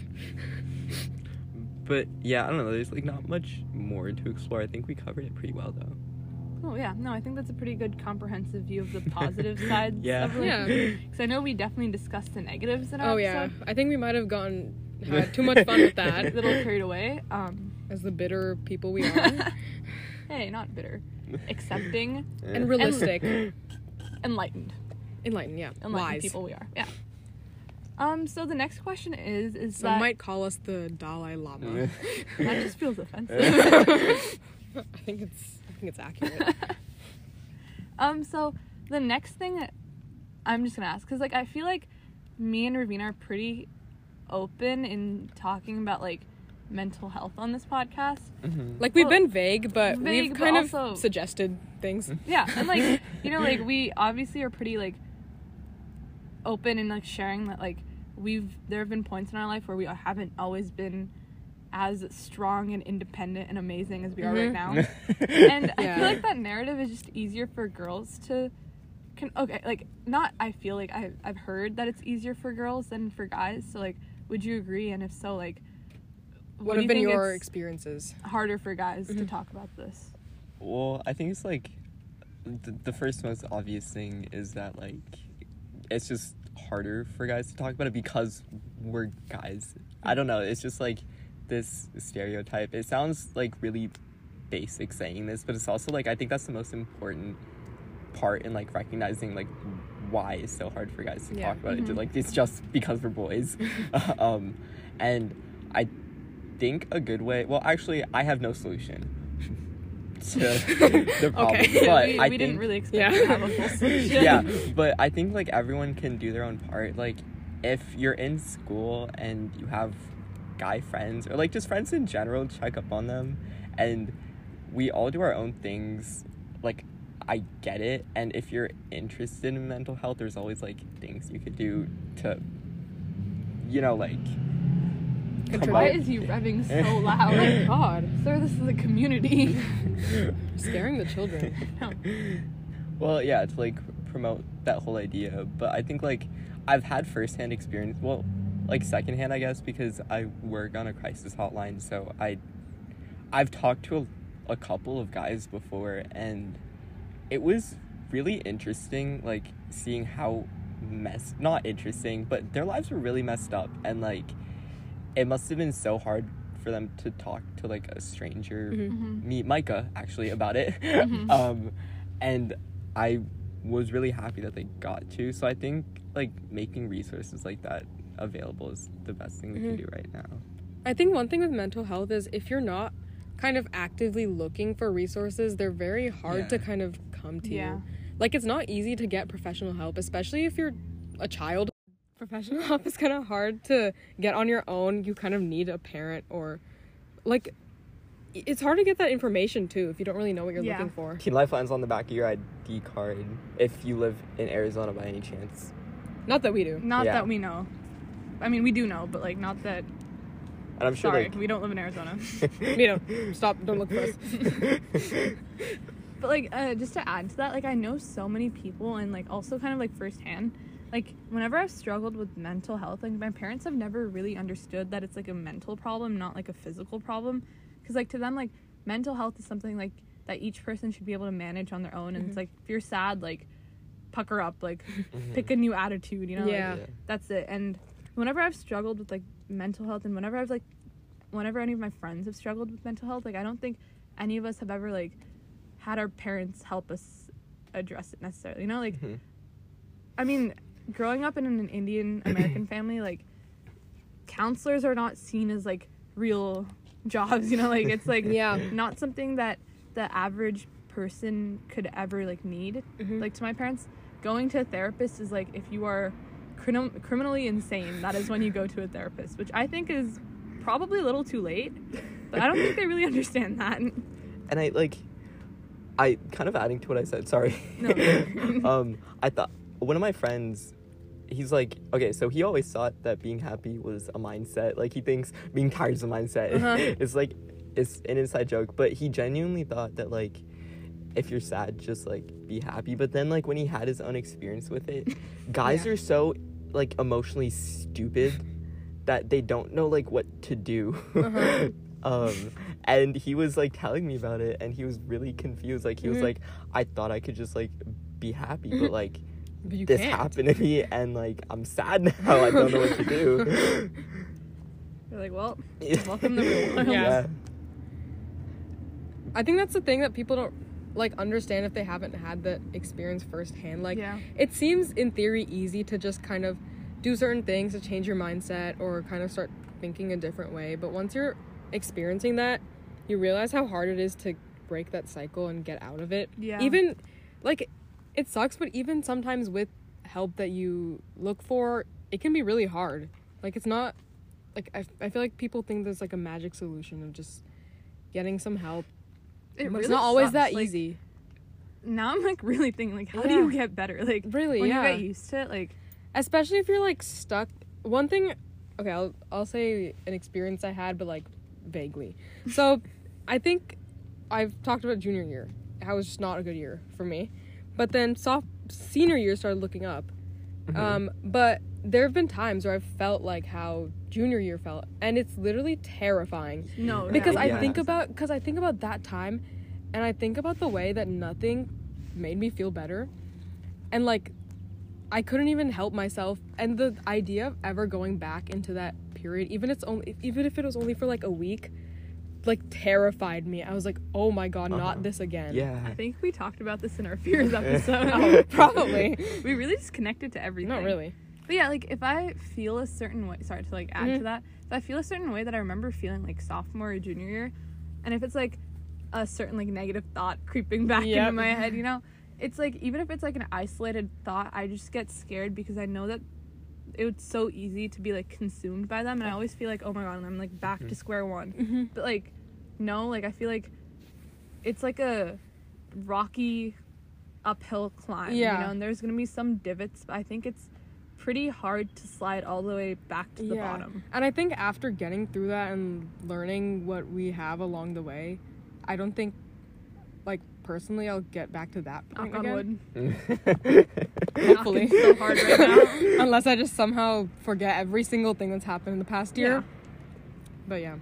but yeah i don't know there's like not much more to explore i think we covered it pretty well though Oh yeah. No, I think that's a pretty good comprehensive view of the positive sides Yeah. of Yeah. Because I know we definitely discussed the negatives in our Oh yeah. I think we might have gone had too much fun with that. A little carried away. Um, as the bitter people we are hey, not bitter. Accepting, and realistic, enlightened. enlightened. Yeah. Enlightened Wise. people we are. Yeah. Um. So the next question is: Is Some that might call us the Dalai Lama. that just feels offensive? I think it's I think it's accurate. um. So the next thing I'm just gonna ask because like I feel like me and Ravina are pretty open in talking about like mental health on this podcast. Mhm. Like we've Well, been vague, but vague, we've but kind of also- suggested things. Yeah, and like you know, like we obviously are pretty like open and like sharing that like we've there have been points in our life where we haven't always been as strong and independent and amazing as we are right Mhm. now. and I feel like that narrative is just easier for girls to can okay like not I feel like I I've heard that it's easier for girls than for guys. So like would you agree and if so like What, do have you been think your it's experiences? harder for guys to Mhm. talk about this? Well, I think it's like the, the first most obvious thing is that like it's just harder for guys to talk about it because we're guys. I don't know. It's just like this stereotype. It sounds like really basic saying this, but it's also like I think that's the most important part in like recognizing like why it's so hard for guys to Yeah. talk about Mhm. it. Like it's just because we're boys. um, and I think a good way. Well, actually, I have no solution. To the problem. Okay. But we, I we think didn't really expect Yeah. to have a full solution. yeah, but I think like everyone can do their own part. Like if you're in school and you have guy friends or like just friends in general, check up on them. And we all do our own things. Like I get it. And if you're interested in mental health, there's always like things you could do to you know, like Contribute. Why is he revving so loud? Oh my god. Sir, this is a community. Scaring the children. well yeah to like promote that whole idea but i think like i've had firsthand experience well like secondhand i guess because i work on a crisis hotline so i i've talked to a, a couple of guys before and it was really interesting like seeing how mess not interesting but their lives were really messed up and like it must have been so hard for them to talk to like a stranger Mhm. me micah actually about it Mhm. um and i was really happy that they got to so i think like making resources like that available is the best thing we can Mhm. do right now I think one thing with mental health is if you're not kind of actively looking for resources, they're very hard to kind of come to Yeah. you. Like it's not easy to get professional help, especially if you're a child. Professional help is kind of hard to get on your own. You kind of need a parent or like it's hard to get that information too if you don't really know what you're Yeah. looking for. teen lifeline's on the back of your id card if you live in arizona by any chance Not that we do. Not Yeah. that we know. I mean, we do know, but like, not that. and i'm sure Sorry, like we don't live in Arizona. We don't. Stop. Don't look for us. But like, uh, just to add to that, like, I know so many people, and like, also kind of like firsthand, like, whenever I've struggled with mental health, like, my parents have never really understood that it's like a mental problem, not like a physical problem. Because like to them, like, mental health is something like that each person should be able to manage on their own. And it's like, if you're sad, like, pucker up, like, pick a new attitude, you know? like, Yeah. that's it and whenever i've struggled with like mental health and whenever i've like whenever any of my friends have struggled with mental health like i don't think any of us have ever like had our parents help us address it necessarily you know like Mhm. i mean growing up in an indian american family like counselors are not seen as like real jobs you know like it's like Yeah. not something that the average person could ever like need Mhm. like to my parents going to a therapist is like if you are crimin- criminally insane that is when you go to a therapist which i think is probably a little too late but i don't think they really understand that and I like I kind of adding to what I said, sorry. No. um I thought one of my friends he's like okay, so he always thought that being happy was a mindset. Like he thinks being tired is a mindset. Uh-huh. it's like it's an inside joke, but he genuinely thought that like if you're sad, just like be happy. But then like when he had his own experience with it, guys Yeah. are so like emotionally stupid that they don't know like what to do. Uh-huh. um and he was like telling me about it and he was really confused. Like he was Mhm. like, I thought I could just like be happy, but like this can't. happened to me and like I'm sad now. I don't know what to do. You're like, well, welcome to the real world. Yeah. I think that's the thing that people don't like understand if they haven't had the experience firsthand. Like Yeah. it seems in theory easy to just kind of do certain things to change your mindset or kind of start thinking a different way, but once you're experiencing that, you realize how hard it is to break that cycle and get out of it. Yeah. Even like it sucks, but even sometimes with help that you look for, it can be really hard. Like it's not like I, I feel like people think there's like a magic solution of just getting some help. It really it's not always sucks. that Like, easy. Now I'm like really thinking, like, how do you get better? Like, Really, when yeah. you get used to it, like, especially if you're like stuck one thing okay I'll, I'll say an experience i had but like vaguely so i think i've talked about junior year how it was just not a good year for me but then soft senior year started looking up um but there have been times where i've felt like how junior year felt and it's literally terrifying no. because yeah, I Yeah. think about because I think about that time, and I think about the way that nothing made me feel better, and like I couldn't even help myself, and the idea of ever going back into that period, even it's only even if it was only for like a week, like terrified me. I was like, oh my god, Uh-huh. not this again. Yeah. I think we talked about this in our fears episode. Oh, probably. we really just connected to everything. Not really. But yeah, like if I feel a certain way, sorry to like add Mhm. to that, if I feel a certain way that I remember feeling like sophomore or junior year, and if it's like a certain like negative thought creeping back Yep. into my head, you know? It's like even if it's like an isolated thought, I just get scared because I know that it's so easy to be like consumed by them and I always feel like, oh my god, and I'm like back to square one. Mm-hmm. But like no, like I feel like it's like a rocky uphill climb, Yeah. you know, and there's gonna be some divots, but I think it's pretty hard to slide all the way back to the Yeah. bottom. And I think after getting through that and learning what we have along the way, I don't think, like personally, I'll get back to that point Knock on again. wood. Hopefully. So hard right now. Unless I just somehow forget every single thing that's happened in the past year. Yeah. But yeah.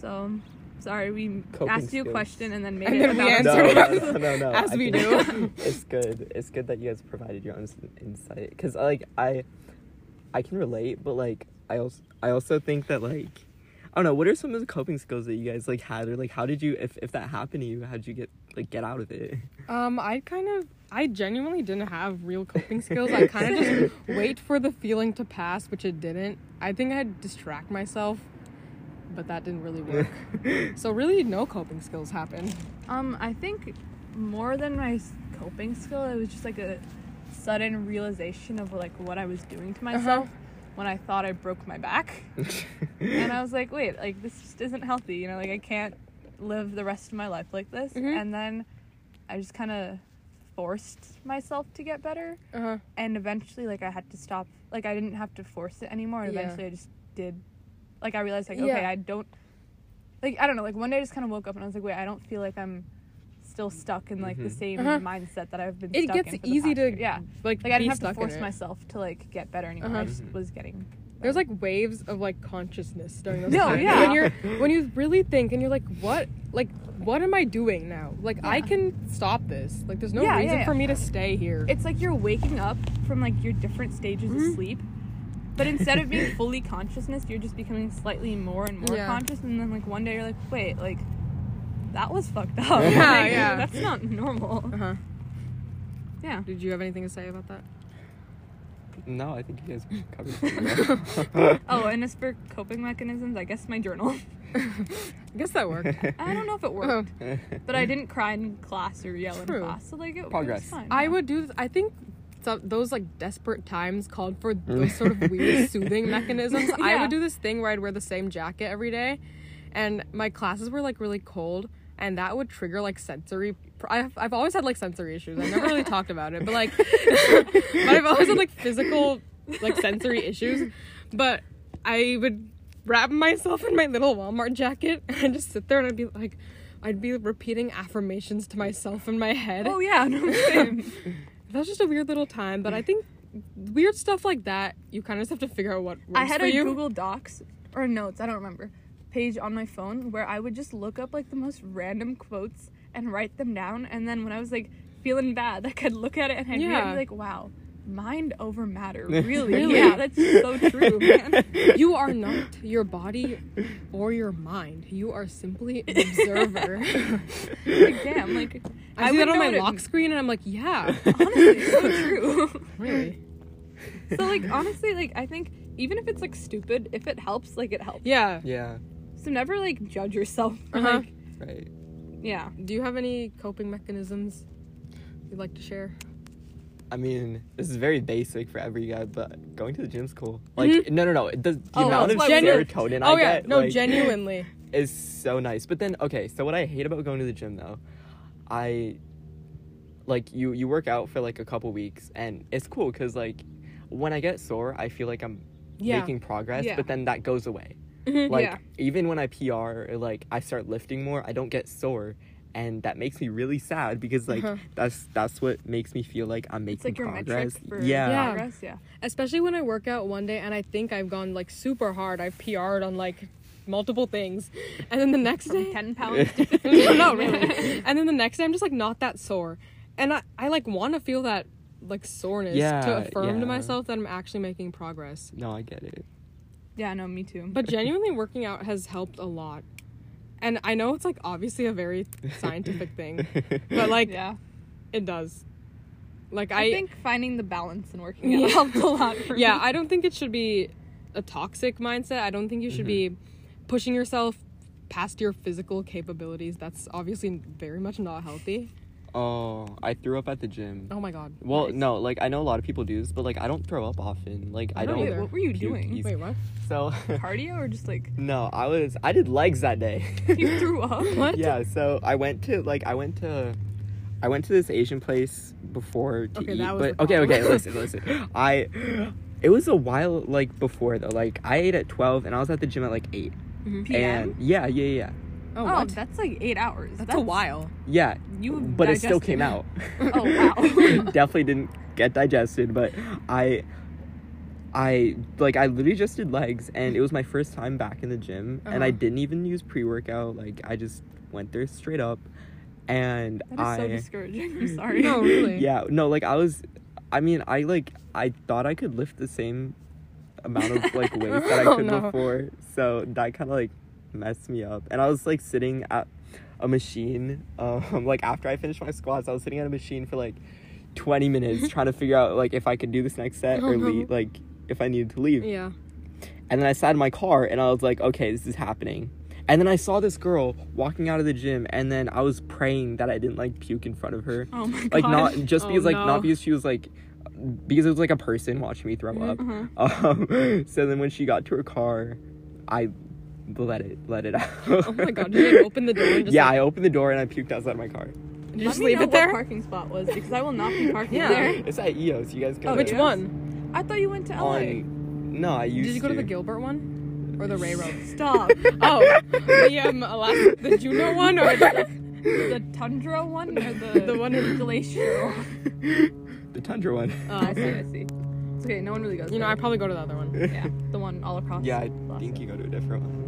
So, sorry, we Coping asked you a skills. question and then made And it then we about no, answered no, no, no, no. As I we think do. it's good. It's good that you guys provided your own insight because like I, I can relate, but like I also I also think that like I don't know. What are some of the coping skills that you guys like had, or like how did you if if that happened to you, how did you get like get out of it? Um, I kind of, I genuinely didn't have real coping skills. I kind of just wait for the feeling to pass, which it didn't. I think I'd distract myself, but that didn't really work. so really, no coping skills happened. Um, I think more than my coping skill, it was just like a sudden realization of like what I was doing to myself when I thought I broke my back. and I was like, wait, like this just isn't healthy, you know, like I can't live the rest of my life like this. Mhm. And then I just kind of forced myself to get better. Uh huh. And eventually, like, I had to stop. Like, I didn't have to force it anymore. And Yeah. eventually, I just did. Like, I realized, like, Yeah. okay, I don't. Like, I don't know. Like, one day I just kind of woke up and I was like, wait, I don't feel like I'm still stuck in, like, the Mhm. same Uh-huh. mindset that I've been It stuck gets in. for the easy past to year. Yeah. like, Like, I didn't have to force myself to, like, get better anymore. Uh-huh. I just was getting. There's like waves of like consciousness during those No, times. yeah. When you're when you really think and you're like, what like what am I doing now? Like I can stop this. Like there's no Yeah, yeah, reason yeah. for me to stay here. It's like you're waking up from, like, your different stages Mhm. of sleep. But instead of being fully consciousness, you're just becoming slightly more and more Yeah. conscious. And then, like, one day you're like, wait, like, that was fucked up. Yeah, Like, yeah. That's not normal. uh huh. Yeah. Did you have anything to say about that? no, I think you guys covered. Oh, and as for coping mechanisms, I guess my journal. I guess that worked. I don't know if it worked, but I didn't cry in class or yell True. in class, so like it, it Progress. was fine. I yeah. would do. This, I think so, those like desperate times called for mm. those sort of weird soothing mechanisms. I would do this thing where I'd wear the same jacket every day, and my classes were like really cold, and that would trigger like sensory. I've I've always had like sensory issues. I never really talked about it, but like, but I've always had like physical like sensory issues. But I would wrap myself in my little Walmart jacket and just sit there and I'd be like. I'd be repeating affirmations to myself in my head. Oh yeah, no same. That was just a weird little time, but I think weird stuff like that, you kind of just have to figure out what works I had for a you. Google Docs or notes, I don't remember, page on my phone where I would just look up like the most random quotes and write them down, and then when I was like feeling bad, like I'd look at it and I'd, Yeah. be like, wow. Mind over matter, really? Really? Yeah, that's so true, man. You are not your body or your mind. You are simply an observer. Like, damn, like I, I see that on my what it- lock screen and I'm like, yeah, honestly, so true. really. so like honestly, like I think even if it's like stupid, if it helps, like it helps. Yeah. yeah, So never like judge yourself. For, Uh-huh. Like right. yeah. Do you have any coping mechanisms you'd like to share? I mean, this is very basic for every guy, but going to the gym's cool. Like, Mhm. no, no, no. The, the Oh, amount of we- serotonin oh I yeah, get, no, like, genuinely. is so nice. But then, okay, so what I hate about going to the gym though, I like you you work out for like a couple weeks and it's cool because like when I get sore, I feel like I'm Yeah. making progress, Yeah. but then that goes away. Mhm. Like even when I PR, or, like I start lifting more, I don't get sore. And that makes me really sad because like Uh-huh. that's that's what makes me feel like I'm making It's like your progress. metric for yeah. Yeah. progress. Yeah. Especially when I work out one day and I think I've gone like super hard. I've PR'd on like multiple things. And then the next day ten pounds no, no, really. And then the next day, I'm just like not that sore, and I, I like want to feel that like soreness Yeah, to affirm to myself that I'm actually making progress. No, I get it. Yeah, no, me too. But genuinely, working out has helped a lot, and I know it's like obviously a very scientific thing, but like yeah, it does. Like I, I, think finding the balance and working out Yeah. helped a lot. For me. yeah, me. I don't think it should be a toxic mindset. I don't think you should Mhm. be pushing yourself past your physical capabilities, that's obviously very much not healthy. Oh, I threw up at the gym. Oh my god. Well, Nice. no, like I know a lot of people do this, but like I don't throw up often. Like I I don't don't. What were you doing? easy. Wait, what? So Cardio or just like no, I was I did legs that day. you threw up? What? Yeah, so I went to like I went to I went to this Asian place before to Okay, eat. that was but okay, okay, listen, listen. I it was a while like before though. Like I ate at twelve and I was at the gym at like 8 Mhm. PM? And yeah, yeah, yeah, Oh, Oh, what? that's like eight hours. That's, a while. yeah. You but it still came it. out. Oh, wow. Definitely didn't get digested, but I I like I literally just did legs and it was my first time back in the gym and I Uh-huh. didn't even use pre-workout. Like I just went there straight up and That is I so discouraging. I'm sorry. No, really. Yeah, no, like I was I mean, I like I thought I could lift the same amount of like weight that I Oh, could no. before. So that kind of like messed me up. And I was like sitting at a machine um like after I finished my squats, I was sitting at a machine for like 20 minutes trying to figure out like if I could do this next set Oh, or leave like if I needed to leave. Yeah. And then I sat in my car and I was like, okay, this is happening. And then I saw this girl walking out of the gym and then I was praying that I didn't like puke in front of her Oh my god. like not just Oh, because like no. not because she was like because it was like a person watching me throw up Uh-huh. um, so then when she got to her car i let it let it out Oh my god. Did you like, open the door and just yeah like, i opened the door and i puked outside my car did you just leave know it there? What parking spot was because I will not be parking Yeah. there. it's at eos you guys go Oh. Which yes? one? I thought you went to LA. on no i used Did you go to to the Gilbert one? Or the Ray Road? Stop. oh, the um, Alaska, the Juneau one, or the, the tundra one or the The one in- glacier? the tundra one oh, I see. I see. It's okay. No one really goes. You know, I probably go to the other one. yeah, the one all across. yeah i Boston. think you go to a different one Yeah.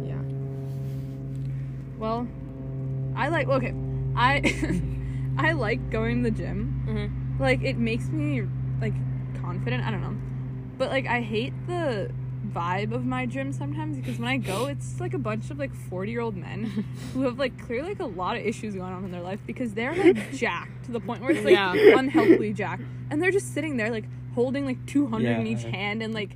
Well, I like. Okay, I I like going to the gym. Mm-hmm. Like it makes me like confident. I don't know, but like I hate the vibe of my gym sometimes because when I go, it's like a bunch of like forty year old men who have like clearly like a lot of issues going on in their life because they're like jacked to the point where it's like Yeah. unhealthily jacked, and they're just sitting there like holding like two hundred in each hand and like.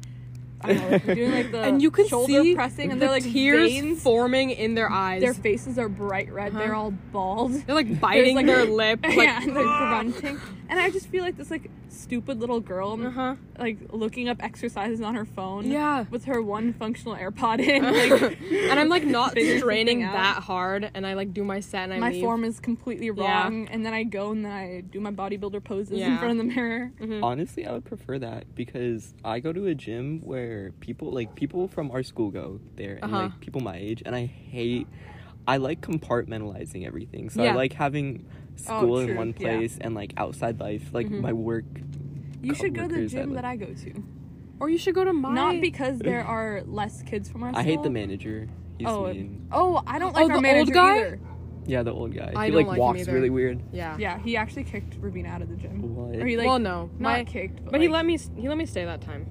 I know, like, doing like the and you can shoulder see pressing, and the they're like tears veins. forming in their eyes. Their faces are bright red. Uh-huh. They're all bald. They're like biting like- their lip. Like, yeah, and they're grunting. And I just feel like this like stupid little girl, Uh huh. like looking up exercises on her phone. Yeah. With her one functional AirPod in. Like, and I'm like not figure straining that hard, and I like do my set and I my leave. form is completely Yeah. wrong, and then I go and then I do my bodybuilder poses in front of the mirror. Mhm. honestly i would prefer that because i go to a gym where people like people from our school go there and Uh-huh. like people my age and i hate i like compartmentalizing everything so i like having school in true, one yeah. place and like outside life like Mhm. my work You should go to the gym like- that I go to. Or you should go to my. Not because there are less kids from our school. i hate the manager he's Oh, mean Oh, I don't Oh, like the our old guy? either. yeah the old guy I he don't like like him walks either. really weird Yeah. Yeah, he actually kicked Ravina out of the gym. what Or he like well, no, not my, kicked, but, but he let me he let me stay that time.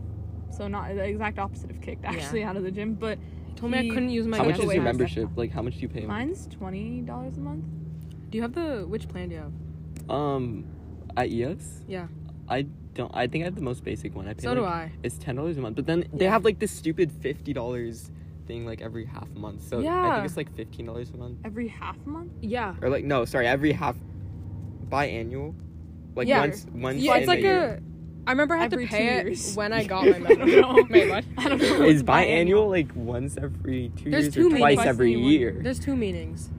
So not the exact opposite of kicked, actually out of the gym. But He told me I couldn't use my. how much is your my membership like how much do you pay mine's twenty dollars a month. Do you have the which plan do you have? um at eos Yeah. i don't i think i have the most basic one i pay So like, do I. It's ten dollars a month, but then they have like this stupid fifty dollars thing like every half month. So yeah. I think it's like fifteen dollars a month, Every half month. Yeah. or like no, sorry, every half biannual. Like Yeah. once, once. Yeah, in it's like year. a. I remember I had Every to pay it years. when I got my I don't know. Wait, what? I don't know. Is biannual like once every two There's years two or twice every Twice year? There's two meanings.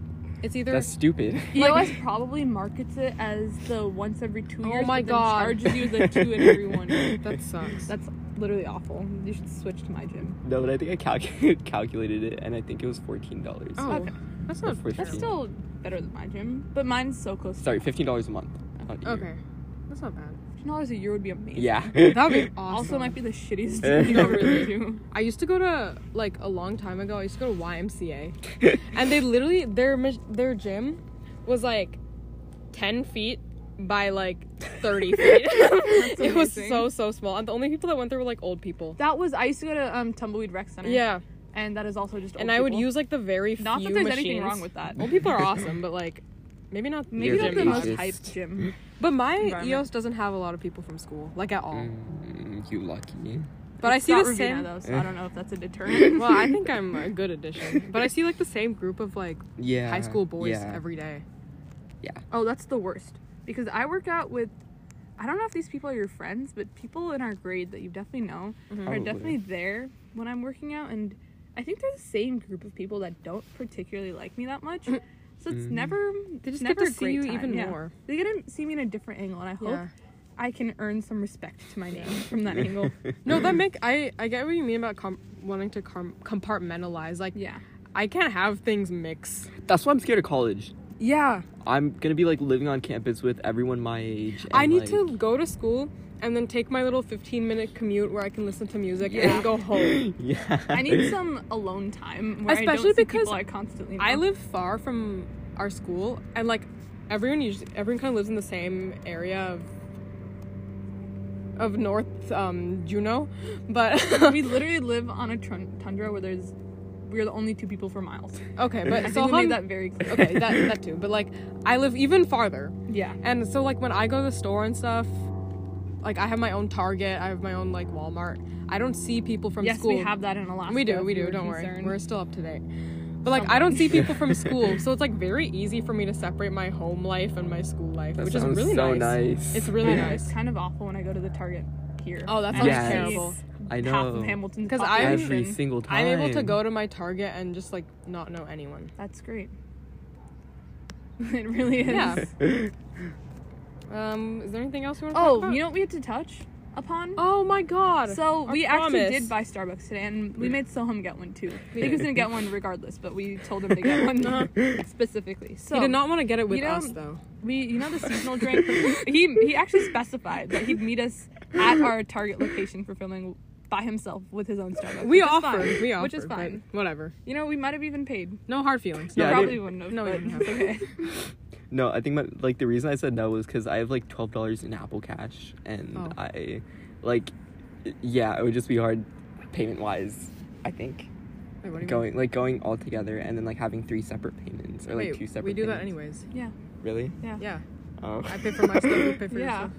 It's either That's stupid. EOS probably markets it as the once every two Oh years. Oh my but then God. charges you the two in every one. that sucks. That's literally awful. You should switch to my gym. no, but I think I calcu- calculated it, and I think it was fourteen dollars. oh, Okay. that's not For That's still better than my gym, but mine's so close. Sorry, fifteen dollars a month. not a okay. That's not bad. Fifteen dollars a year would be amazing. Yeah. That would be awesome. Also, might be the shittiest thing gym you've ever been to. I used to go to like a long time ago. I used to go to YMCA, and they literally their their gym was like ten feet by like thirty feet. it was so so small, and the only people that went there were like old people. That was I used to go to um Tumbleweed Rec Center. Yeah, and that is also just. and old I would people. use like the very Not few that there's machines. anything wrong with that. Old people are awesome, but like maybe not Maybe not the gym most is hyped gym. But my. EOS doesn't have a lot of people from school, like at all. Mm, you lucky. But I see not the Ravina, same. though, so I don't know if that's a deterrent. well, I think I'm a good addition. But I see like the same group of like Yeah. high school boys yeah. every day. Yeah. Oh, that's the worst. Because I work out with, I don't know if these people are your friends, but people in our grade that you definitely know Mhm. are definitely there when I'm working out. And I think they're the same group of people that don't particularly like me that much. So it's Mm. never, They just never get to see great you time, even yeah. more. They get to see me in a different angle, and I hope Yeah. I can earn some respect to my name from that angle. No, that make I I get what you mean about com- wanting to com- compartmentalize. Like Yeah. I can't have things mix. That's why I'm scared of college. Yeah, I'm gonna be like living on campus with everyone my age. I need like- to go to school and then take my little 15 minute commute where I can listen to music and Yeah. then go home. Yeah. I need some alone time where I Especially don't see because people I constantly know. I live far from our school and like everyone usually everyone kind of lives in the same area of of North um, Juneau, but we literally live on a tundra where there's we're the only two people for miles. okay, I but think so we made that very clear. okay that that too, but like I live even farther. Yeah. And so like when I go to the store and stuff, like I have my own Target, I have my own like Walmart. I don't see people from yes, school. we have that in Alaska. We do, we do. were Don't worry, we're still up to date. But like I don't see people from school, so it's like very easy for me to separate my home life and my school life, That which is really so nice. nice. It's really Yeah, nice. It's kind of awful when I go to the Target here. Oh, that sounds Yes. terrible. I Half know. of Hamilton's 'Cause I- Every population. single time. I'm able to go to my Target and just like not know anyone. That's great. it really is. Yeah. Um, is there anything else you want to talk Oh, you know what we had to touch upon? Oh my god. So Our we actually did buy Starbucks today, and we made Soham get one too. He was gonna get one regardless, but we told him to get one Uh-huh. specifically. So he did not want to get it with you know- us though. we, you know, the seasonal drink. he he actually specified that he'd meet us at our Target location for filming by himself with his own Starbucks. We offered. fine, We offered. which is fine. Whatever. You know, we might have even paid. No hard feelings. Yeah, No, I probably wouldn't have. no, we didn't it's okay. No, I think my, like the reason I said no was because I have like twelve dollars in Apple Cash, and Oh. I like, yeah, it would just be hard payment wise. I think Wait, what do you going like going all together and then like having three separate payments or mean? like Wait, two separate. we do that anyways. Yeah. Really? Yeah. Yeah. Oh. I pay for my stuff. You pay for your Yeah. stuff.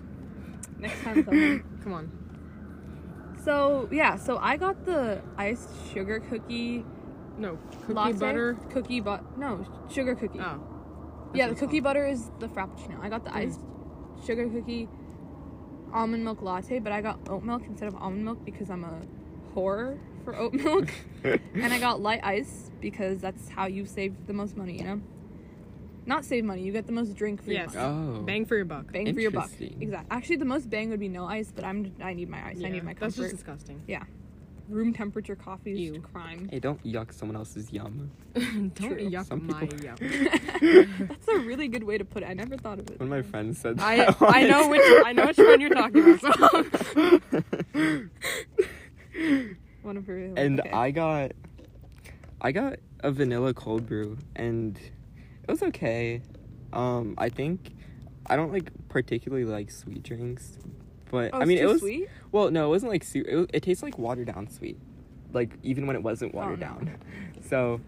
Next time. Soham. Come on. So yeah, so I got the iced sugar cookie No cookie latte. butter. Cookie but no sugar cookie. Oh. Yeah, the cookie butter is the frappuccino. I got the Mm. iced sugar cookie almond milk latte, but I got oat milk instead of almond milk because I'm a whore for oat milk. and I got light ice because that's how you save the most money, you know. Not save money, you get the most drink for Yes. your money. oh. Bang for your buck. Bang for your buck. Exactly. Actually, the most bang would be no ice, but I'm I need my ice. I Yeah, need my That's comfort. just disgusting. Room temperature coffee is Ew. crime. Hey, don't yuck someone else's yum. Don't True. yuck Some my people- yuck. That's a really good way to put it. I never thought of it. One of my friends said I that I know which I know which one you're talking about. So. One of her. and okay. I got, I got a vanilla cold brew, and it was okay. Um, I think I don't like particularly like sweet drinks, but Oh, I it's mean it was sweet. well, no, it wasn't like sweet. it, was, it tastes like watered down sweet, like even when it wasn't Oh, watered no. down. So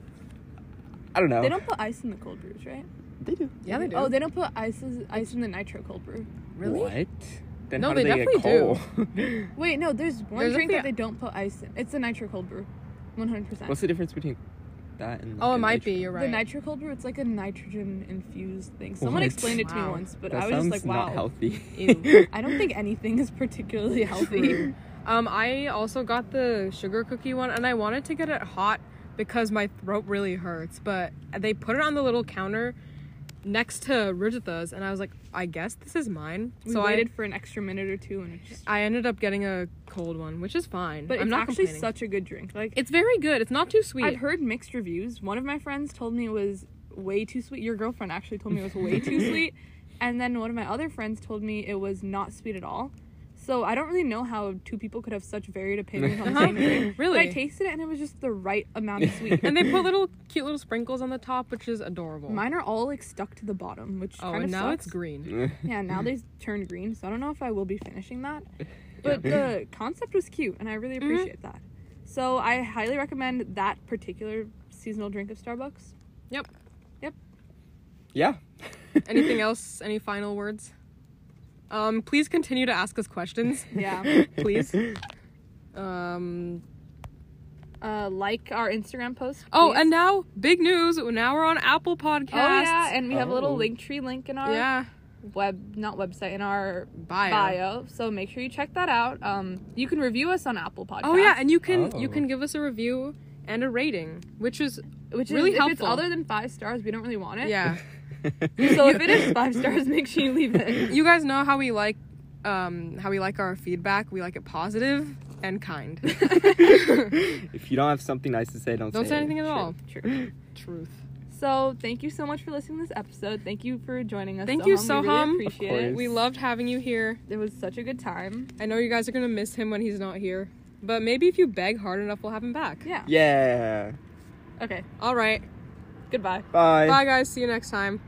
I don't know. They don't put ice in the cold brews, right? They do. Yeah, they do. Oh, they don't put ice ice in the nitro cold brew. Really? What? Then No, how do they they, get definitely cold? Wait, no. There's one There's drink that they don't put ice in. It's a nitro cold brew, one hundred percent. What's the difference between that and? Oh, it might nitro- be. You're right The nitro cold brew, it's like a nitrogen infused thing. Someone What? explained it to me once, but that I was just sounds like, not healthy. I don't think anything is particularly healthy. Um, I also got the sugar cookie one, and I wanted to get it hot because my throat really hurts. But they put it on the little counter next to Rijita's, and I was like, I guess this is mine. We so waited for an extra minute or two, and it just. I I ended up getting a cold one, which is fine. But I'm it's not actually such a good drink. Like It's very good. It's not too sweet. I've heard mixed reviews. One of my friends told me it was way too sweet. Your girlfriend actually told me it was way too sweet. And then one of my other friends told me it was not sweet at all. So I don't really know how two people could have such varied opinions on the same drink. But I tasted it and it was just the right amount of sweet. and they put little cute little sprinkles on the top, which is adorable. Mine are all like stuck to the bottom, which oh, kind and of now sucks. it's green. Yeah, now they've turned green, so I don't know if I will be finishing that. But the concept was cute, and I really Mm-hmm. appreciate that. So I highly recommend that particular seasonal drink of Starbucks. Yep. Yep. Yeah. Anything else? Any final words? Um, please continue to ask us questions, Yeah. please. Um. Uh, like our Instagram post. Oh, please. and now big news. Now we're on Apple Podcasts. oh yeah, and we have a little Oh. link tree link in our yeah. web, not website, in our Bio. bio. So make sure you check that out. Um, you can review us on Apple Podcasts. Oh yeah, and you can you Oh. can give us a review and a rating, which is which really is, If it's helpful. other than five stars, we don't really want it. yeah. So if it is five stars, make sure you leave it. you guys know how we like um how we like our feedback. We like it positive and kind. if you don't have something nice to say, don't, Don't say it. anything at all. True. Truth. So thank you so much for listening to this episode. Thank you for joining us. Thank you, Soham. We Soham. really appreciate it. We loved having you here. It was such a good time. I know you guys are gonna miss him when he's not here, but maybe if you beg hard enough, we'll have him back. Yeah. Yeah. Okay. All right. Goodbye. Bye. Bye, guys. See you next time.